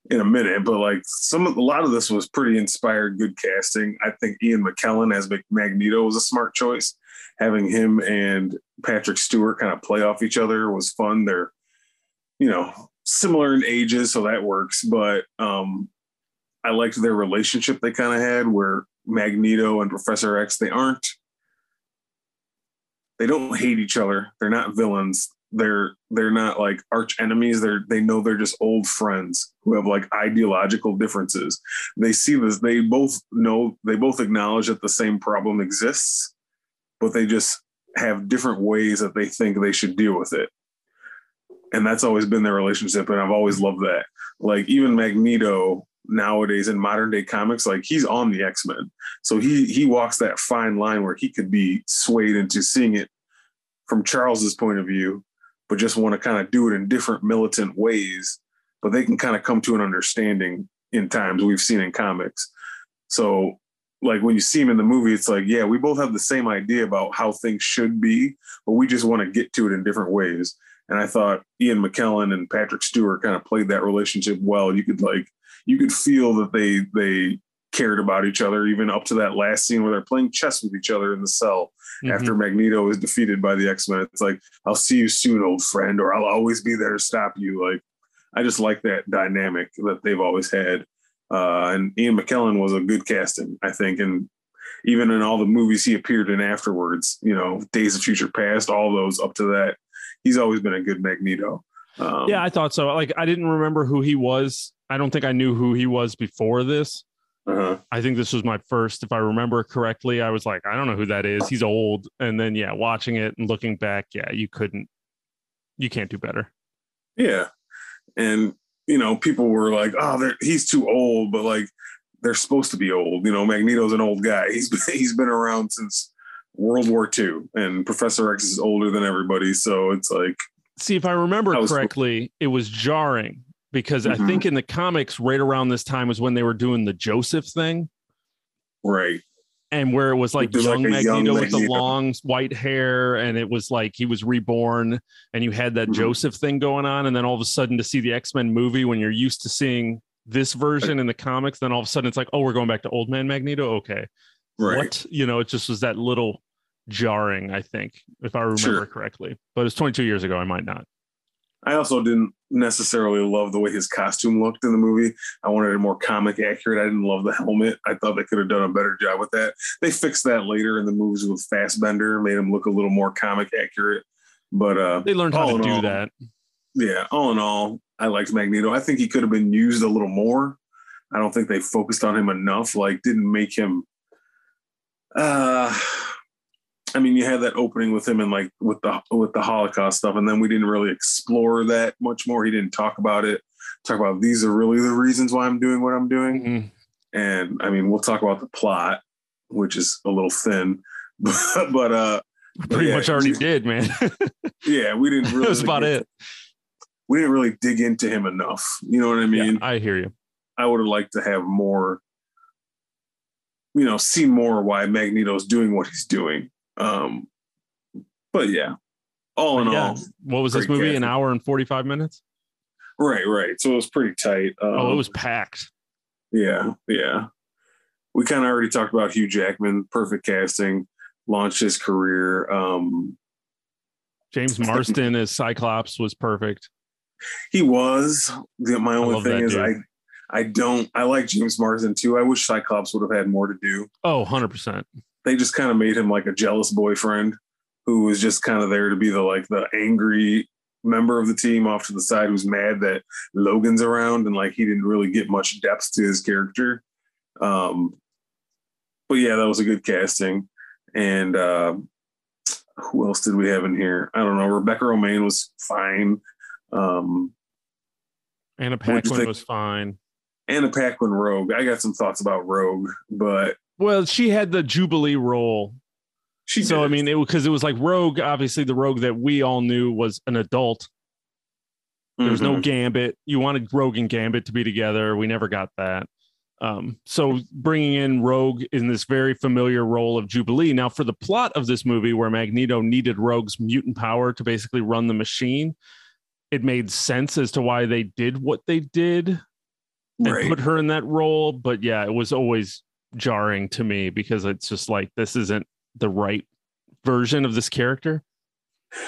in a minute, but like some of a lot of this was pretty inspired, good casting. I think Ian McKellen as Mag- Magneto was a smart choice. Having him and Patrick Stewart kind of play off each other was fun. They're you know similar in ages, so that works. But um, I liked their relationship they kind of had, where Magneto and Professor X they aren't they don't hate each other. They're not villains. They're they're not like arch enemies. They're they know they're just old friends who have like ideological differences. They see this they both know they both acknowledge that the same problem exists but they just have different ways that they think they should deal with it. And that's always been their relationship and i've always loved that. Like even magneto nowadays in modern day comics like he's on the x-men. So he he walks that fine line where he could be swayed into seeing it from charles's point of view but just want to kind of do it in different militant ways but they can kind of come to an understanding in times we've seen in comics. So like when you see him in the movie it's like yeah we both have the same idea about how things should be but we just want to get to it in different ways. And i thought ian mckellen and patrick stewart kind of played that relationship well. You could like you could feel that they they cared about each other even up to that last scene where they're playing chess with each other in the cell mm-hmm. after Magneto is defeated by the X-Men. It's like, I'll see you soon, old friend, or I'll always be there to stop you. Like I just like that dynamic that they've always had. Uh, and Ian McKellen was a good casting, I think. And even in all the movies he appeared in afterwards, you know, Days of Future Past, all those up to that, he's always been a good Magneto. Um, yeah, I thought so. Like I didn't remember who he was I don't think I knew who he was before this. Uh-huh. I think this was my first, if I remember correctly. I was like, I don't know who that is. He's old. And then, yeah, watching it and looking back, yeah, you couldn't, you can't do better. Yeah. And, you know, people were like, oh, he's too old, but like they're supposed to be old. You know, Magneto's an old guy. He's been, he's been around since World War II, and Professor X is older than everybody. So it's like, see, if I remember correctly, it was jarring because mm-hmm. I think in the comics, right around this time was when they were doing the Joseph thing. Right. And where it was like young like Magneto young with the long white hair, and it was like he was reborn, and you had that mm-hmm. Joseph thing going on. And then all of a sudden, to see the X Men movie when you're used to seeing this version in the comics, then all of a sudden it's like, oh, we're going back to old man Magneto. Okay. Right. What? You know, it just was that little jarring, I think, if I remember sure. correctly. But it's 22 years ago. I might not. I also didn't necessarily love the way his costume looked in the movie. I wanted it more comic accurate. I didn't love the helmet. I thought they could have done a better job with that. They fixed that later in the movies with Fassbender, made him look a little more comic accurate. But uh, they learned how to do all, that. Yeah, all in all, I liked Magneto. I think he could have been used a little more. I don't think they focused on him enough. Like, didn't make him. Uh, I mean, you had that opening with him and like with the with the Holocaust stuff, and then we didn't really explore that much more. He didn't talk about it. Talk about these are really the reasons why I'm doing what I'm doing. Mm-hmm. And I mean, we'll talk about the plot, which is a little thin, but, but uh, pretty yeah, much already did, man. yeah, we didn't really. That's about it. We didn't really dig into him enough. You know what I mean? Yeah, I hear you. I would have liked to have more. You know, see more why Magneto's doing what he's doing um, but yeah, all in yeah. all, what was this movie? Casting. An hour and forty five minutes. Right, right. So it was pretty tight. Um, oh, it was packed. Yeah, yeah. We kind of already talked about Hugh Jackman, perfect casting, launched his career. Um, James Marston as Cyclops was perfect. He was. The, my only thing is, dude. I I don't. I like James Marsden too. I wish Cyclops would have had more to do. Oh, 100 percent they just kind of made him like a jealous boyfriend who was just kind of there to be the like the angry member of the team off to the side who's mad that Logan's around and like he didn't really get much depth to his character. Um, but yeah, that was a good casting. And uh, who else did we have in here? I don't know. Rebecca Romijn was fine. Um, Anna Paquin was fine. Anna Paquin Rogue. I got some thoughts about Rogue, but well, she had the Jubilee role. She so did. I mean, it because it was like Rogue. Obviously, the Rogue that we all knew was an adult. There was mm-hmm. no Gambit. You wanted Rogue and Gambit to be together. We never got that. Um, so bringing in Rogue in this very familiar role of Jubilee. Now, for the plot of this movie, where Magneto needed Rogue's mutant power to basically run the machine, it made sense as to why they did what they did and right. put her in that role. But yeah, it was always jarring to me because it's just like this isn't the right version of this character.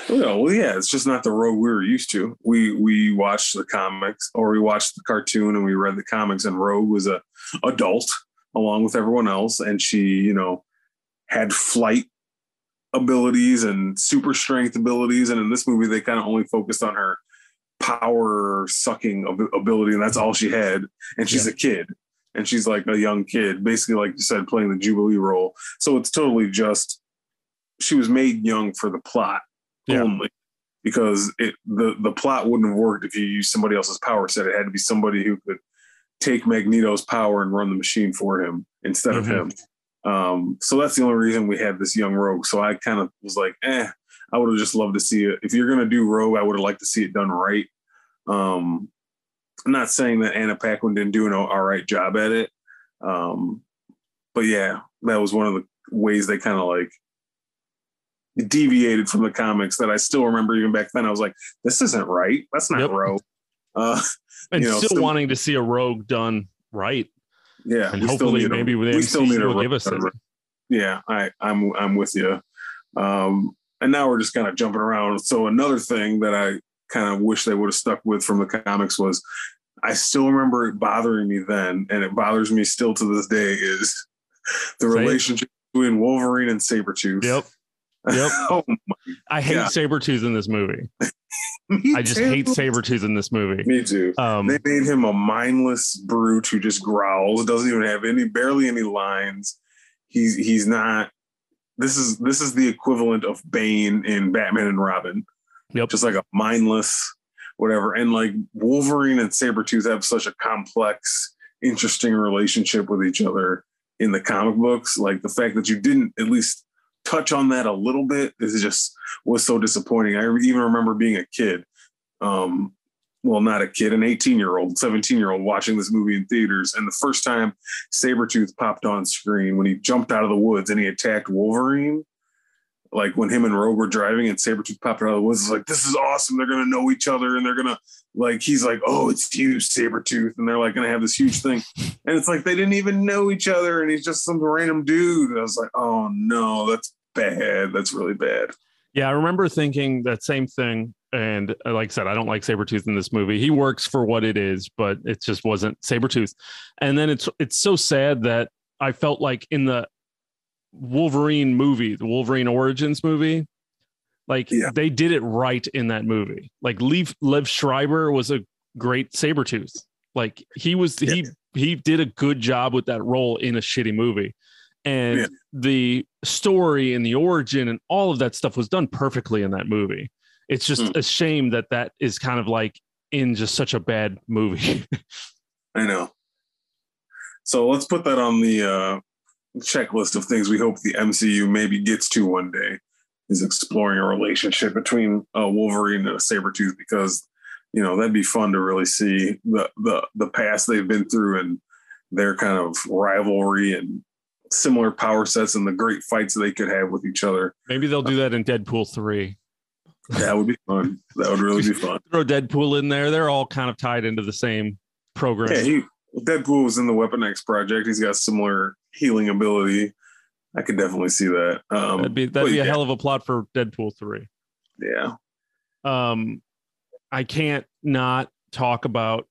No, well, yeah, it's just not the Rogue we were used to. We we watched the comics or we watched the cartoon and we read the comics, and Rogue was a adult along with everyone else, and she, you know, had flight abilities and super strength abilities. And in this movie, they kind of only focused on her power sucking ability, and that's all she had. And she's yeah. a kid, and she's like a young kid, basically, like you said, playing the Jubilee role. So it's totally just she was made young for the plot yeah. only because it the the plot wouldn't have worked if you used somebody else's power set. It had to be somebody who could take Magneto's power and run the machine for him instead mm-hmm. of him. Um, so that's the only reason we had this young rogue. So I kind of was like, eh, I would have just loved to see it. If you're gonna do rogue, I would have liked to see it done right. Um, I'm not saying that Anna Paquin didn't do an all right job at it. Um, but yeah, that was one of the ways they kind of like deviated from the comics that I still remember even back then. I was like, this isn't right. That's not yep. Rogue. Uh, and you know, still, still, wanting to see a Rogue done right. Yeah, and hopefully maybe with we still need will give us it. Yeah, I, I'm I'm with you. Um, and now we're just kind of jumping around. So another thing that I kind of wish they would have stuck with from the comics was I still remember it bothering me then, and it bothers me still to this day is the Say relationship between Wolverine and Sabretooth. Yep. Yep. oh I hate God. Sabretooth in this movie. I just too. hate Sabretooth in this movie. Me too. Um, they made him a mindless brute who just growls, doesn't even have any barely any lines. He's he's not this is this is the equivalent of Bane in Batman and Robin. Yep. Just like a mindless whatever. And like Wolverine and Sabretooth have such a complex, interesting relationship with each other in the comic books. Like the fact that you didn't at least touch on that a little bit is just was so disappointing. I even remember being a kid, um, well, not a kid, an 18 year old, 17 year old watching this movie in theaters. And the first time Sabretooth popped on screen when he jumped out of the woods and he attacked Wolverine, like when him and Rogue were driving and Sabretooth popped out it's like, this is awesome. They're to know each other and they're to, like, he's like, oh, it's you, Sabretooth. And they're like to have this huge thing. And it's like, they didn't even know each other. And he's just some random dude. And I was like, oh, no, that's bad. That's really bad. Yeah, I remember thinking that same thing. And uh, like I said, I don't like Sabretooth in this movie. He works for what it is, but it just wasn't Sabretooth. And then it's it's so sad that I felt like in the Wolverine movie, the Wolverine Origins movie, like yeah. they did it right in that movie. Like Liev Liev Schreiber was a great Sabretooth. Like he was yeah. he he did a good job with that role in a shitty movie. And yeah. the story and the origin and all of that stuff was done perfectly in that movie. It's just mm. a shame that that is kind of like in just such a bad movie. I know. So let's put that on the uh, checklist of things we hope the MCU maybe gets to one day is exploring a relationship between a Wolverine and a Sabretooth because you know that'd be fun to really see the the the past they've been through and their kind of rivalry and similar power sets and the great fights they could have with each other. Maybe they'll do that in Deadpool 3. That would be fun. That would really be fun. Throw Deadpool in there. They're all kind of tied into the same program. Yeah, he, Deadpool was in the Weapon X project. He's got similar healing ability. I could definitely see that. Um, that'd be that'd be a yeah. hell of a plot for Deadpool three. Yeah. Um, I can't not talk about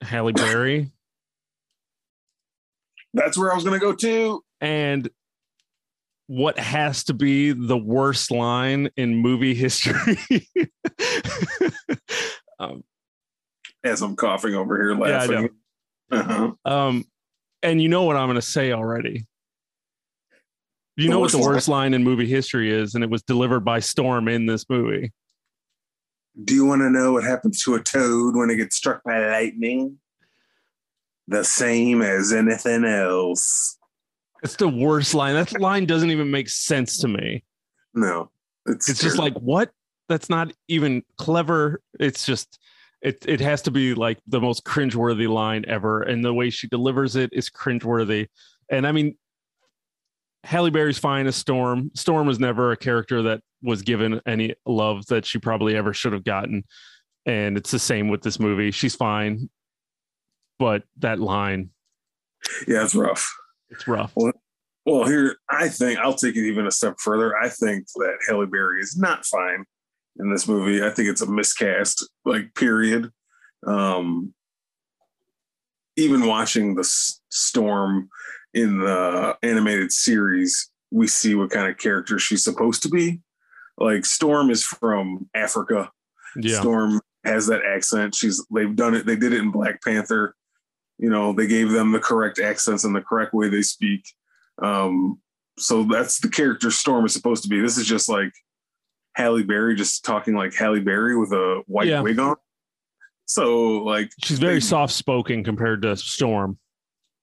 Halle Berry. That's where I was going to go too. And what has to be the worst line in movie history? um, As I'm coughing over here laughing. Yeah, uh-huh. Um, and you know what I'm going to say already. You know what the worst line in movie history is, and it was delivered by Storm in this movie. Do you want to know what happens to a toad when it gets struck by lightning? The same as anything else. It's the worst line. That line doesn't even make sense to me. No, it's, it's just like what? That's not even clever. It's just it it has to be like the most cringeworthy line ever, and the way she delivers it is cringeworthy. And I mean, Halle Berry's fine as Storm. Storm was never a character that was given any love that she probably ever should have gotten, and it's the same with this movie. She's fine, but that line, yeah, it's rough. It's rough. Well, well, here I think I'll take it even a step further. I think that Halle Berry is not fine in this movie. I think it's a miscast, like period. Um, even watching the storm in the animated series, we see what kind of character she's supposed to be. Like Storm is from Africa. Yeah. Storm has that accent. She's they've done it. They did it in Black Panther. You know, they gave them the correct accents and the correct way they speak. Um, so that's the character Storm is supposed to be. This is just like Halle Berry just talking like Halle Berry with a white Yeah. wig on. So like She's very soft spoken compared to Storm.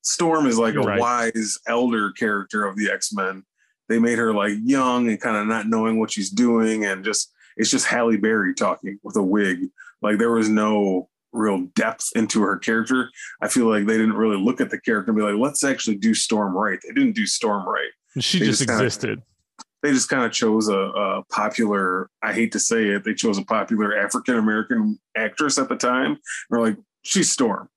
Storm is like a Right. wise elder character of the X Men. They made her like young and kind of not knowing what she's doing, and just it's just Halle Berry talking with a wig. Like there was no real depth into her character. I feel like they didn't really look at the character and be like, let's actually do Storm right. They didn't do Storm right. She just just kinda- existed. They just kind of chose a, a popular, I hate to say it, they chose a popular African American actress at the time. We're like, she's Storm.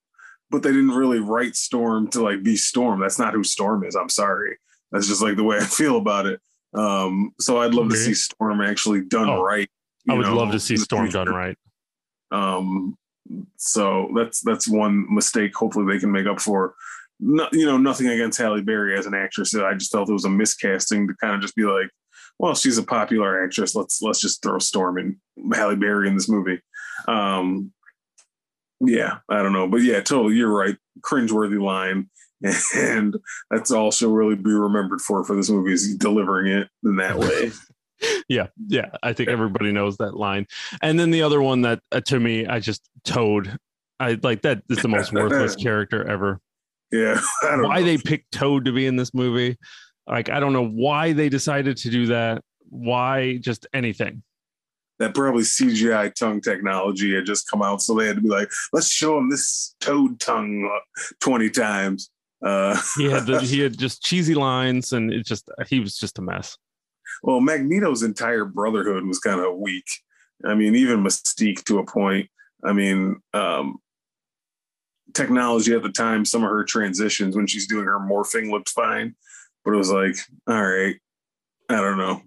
But they didn't really write Storm to like be Storm. That's not who Storm is. I'm sorry. That's just like the way I feel about it. Um, so I'd love to see Storm actually done Oh, right. I would know, love to see Storm done right. Um, so that's that's one mistake. Hopefully they can make up for. No, you know, nothing against Halle Berry as an actress. I just felt it was a miscasting to kind of just be like, well, she's a popular actress. Let's let's just throw Storm and Halle Berry in this movie. Um, yeah, I don't know, but yeah, totally, you're right. Cringeworthy line, and that's all she'll really be remembered for for this movie is delivering it in that way. Yeah, yeah. I think everybody knows that line. And then the other one that uh, to me, I just Toad. I like that is the most worthless character ever. Yeah, I don't Why know. they picked Toad to be in this movie? Like I don't know why they decided to do that. Why just anything? that probably CGI tongue technology had just come out, so they had to be like, let's show him this toad tongue twenty times. Uh, He had the, he had just cheesy lines, and it just he was just a mess. well, Magneto's entire Brotherhood was kind of weak. I mean, even Mystique to a point. I mean, um, technology at the time, some of her transitions when she's doing her morphing looked fine, but it was like, all right, I don't know.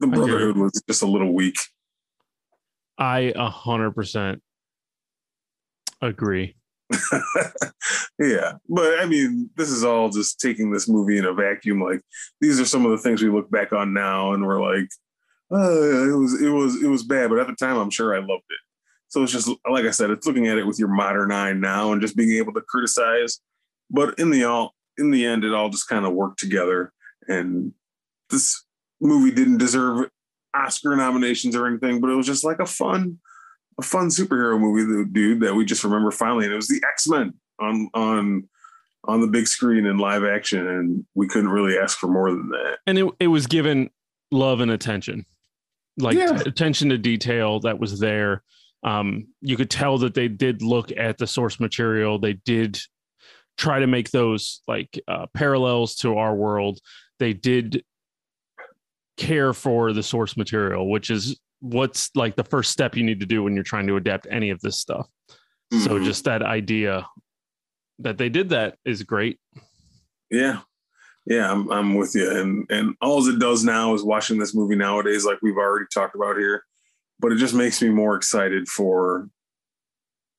The I hear you. Brotherhood was just a little weak. I a hundred percent agree. yeah, but I mean, this is all just taking this movie in a vacuum. Like these are some of the things we look back on now, and we're like, uh, it was it was it was bad, but at the time, I'm sure I loved it. So it's just like I said, it's looking at it with your modern eye now, and just being able to criticize. But in the all in the end, it all just kind of worked together, and this movie didn't deserve Oscar nominations or anything, but it was just like a fun a fun superhero movie, dude, that we just remember finally, and it was the X Men on on on the big screen in live action, and we couldn't really ask for more than that. and it, it was given love and attention like Yeah. t- attention to detail that was there um, you could tell that they did look at the source material. They did try to make those like uh, parallels to our world. They did care for the source material which is what's like the first step you need to do when you're trying to adapt any of this stuff. So Mhm. just that idea that they did that is great. Yeah, yeah, I'm I'm with you, and and all it does now is watching this movie nowadays, like we've already talked about here, but it just makes me more excited for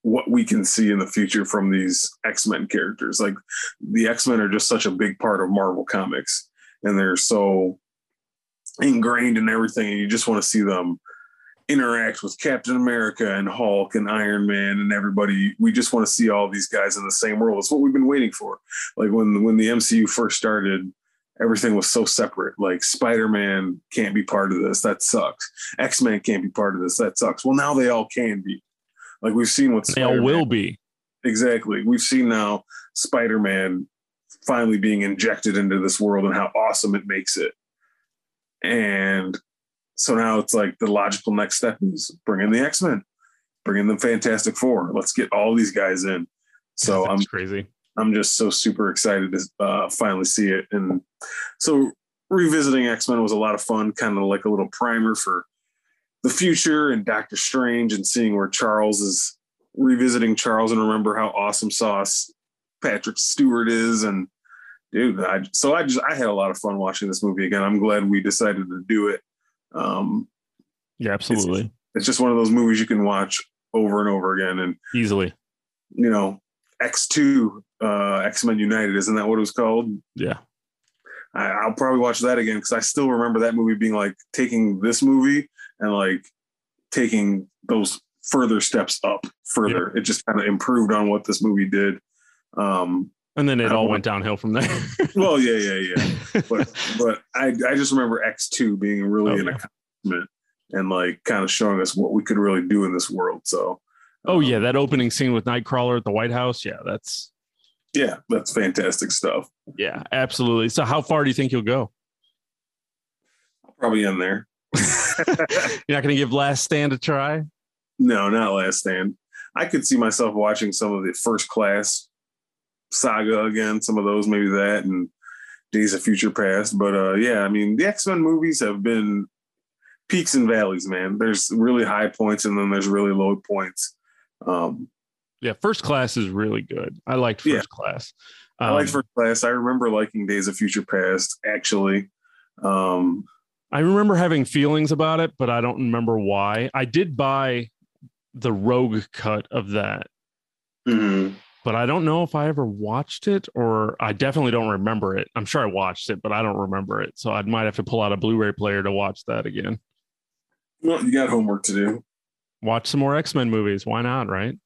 what we can see in the future from these X-Men characters. Like the X-Men are just such a big part of Marvel comics and they're so ingrained in everything and you just want to see them interact with Captain America and Hulk and Iron Man and everybody. We just want to see all these guys in the same world. It's what we've been waiting for. Like when when the MCU first started, everything was so separate. Like Spider-Man can't be part of this. That sucks. X-Men can't be part of this. That sucks. Well, now they all can be. Like we've seen what they Spider-Man- will be Exactly. We've seen now Spider Man finally being injected into this world and how awesome it makes it. And so now it's like the logical next step is bring in the X Men, bring in the Fantastic Four. Let's get all these guys in. So I'm crazy I'm just so super excited to uh, finally see it. And so revisiting X Men was a lot of fun, kind of like a little primer for the future and Doctor Strange and seeing where Charles is revisiting Charles and remember how awesome sauce Patrick Stewart is. And dude, I, so I just, I had a lot of fun watching this movie again. I'm glad we decided to do it. Um, yeah absolutely it's just one of those movies you can watch over and over again. And, easily you know, X2, uh, X Men United, isn't that what it was called? yeah I, will probably watch that again because I still remember that movie being like taking this movie and like taking those further steps up further. It just kind of improved on what this movie did. Um, and then it all went downhill from there. well, yeah, yeah, yeah. But but I I just remember X two being really oh, an yeah. accomplishment and like kind of showing us what we could really do in this world. So. Oh um, yeah, that opening scene with Nightcrawler at the White House. Yeah, that's. Yeah, that's fantastic stuff. Yeah, absolutely. So, how far do you think you'll go? Probably in there. You're not going to give Last Stand a try? No, not Last Stand. I could see myself watching some of the First Class saga again, some of those, maybe that, and Days of Future Past. But uh, yeah, I mean, the X Men movies have been peaks and valleys, man. There's really high points and then there's really low points. Um, yeah, First Class is really good. I liked First yeah. Class. Um, I like First Class. I remember liking Days of Future Past actually. Um, I remember having feelings about it, but I don't remember why. I did buy the Rogue cut of that. Mm-hmm but I don't know if I ever watched it or I definitely don't remember it. I'm sure I watched it, but I don't remember it. So I might have to pull out a Blu-ray player to watch that again. Well, you got homework to do. Watch some more X-Men movies. Why not, right?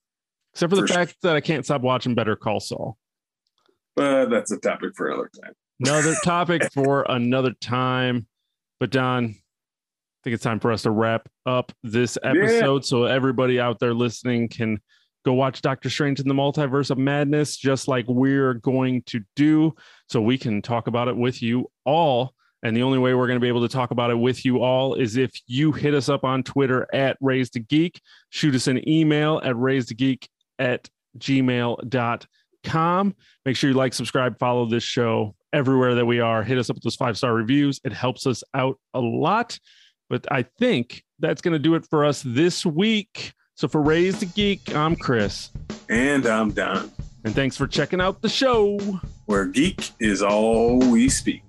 Except for, for the sure. fact that I can't stop watching Better Call Saul. But that's a topic for another time. Another topic for another time. But Don, I think it's time for us to wrap up this episode yeah. so everybody out there listening can go watch Doctor Strange in the Multiverse of Madness, just like we're going to do, so we can talk about it with you all. And the only way we're going to be able to talk about it with you all is if you hit us up on Twitter at Raised to Geek, shoot us an email at Geek at gmail.com. Make sure you like, subscribe, follow this show everywhere that we are. Hit us up with those five star reviews. It helps us out a lot. But I think that's going to do it for us this week. So for Raised to Geek, I'm Chris. And I'm Don. And thanks for checking out the show. Where geek is all we speak.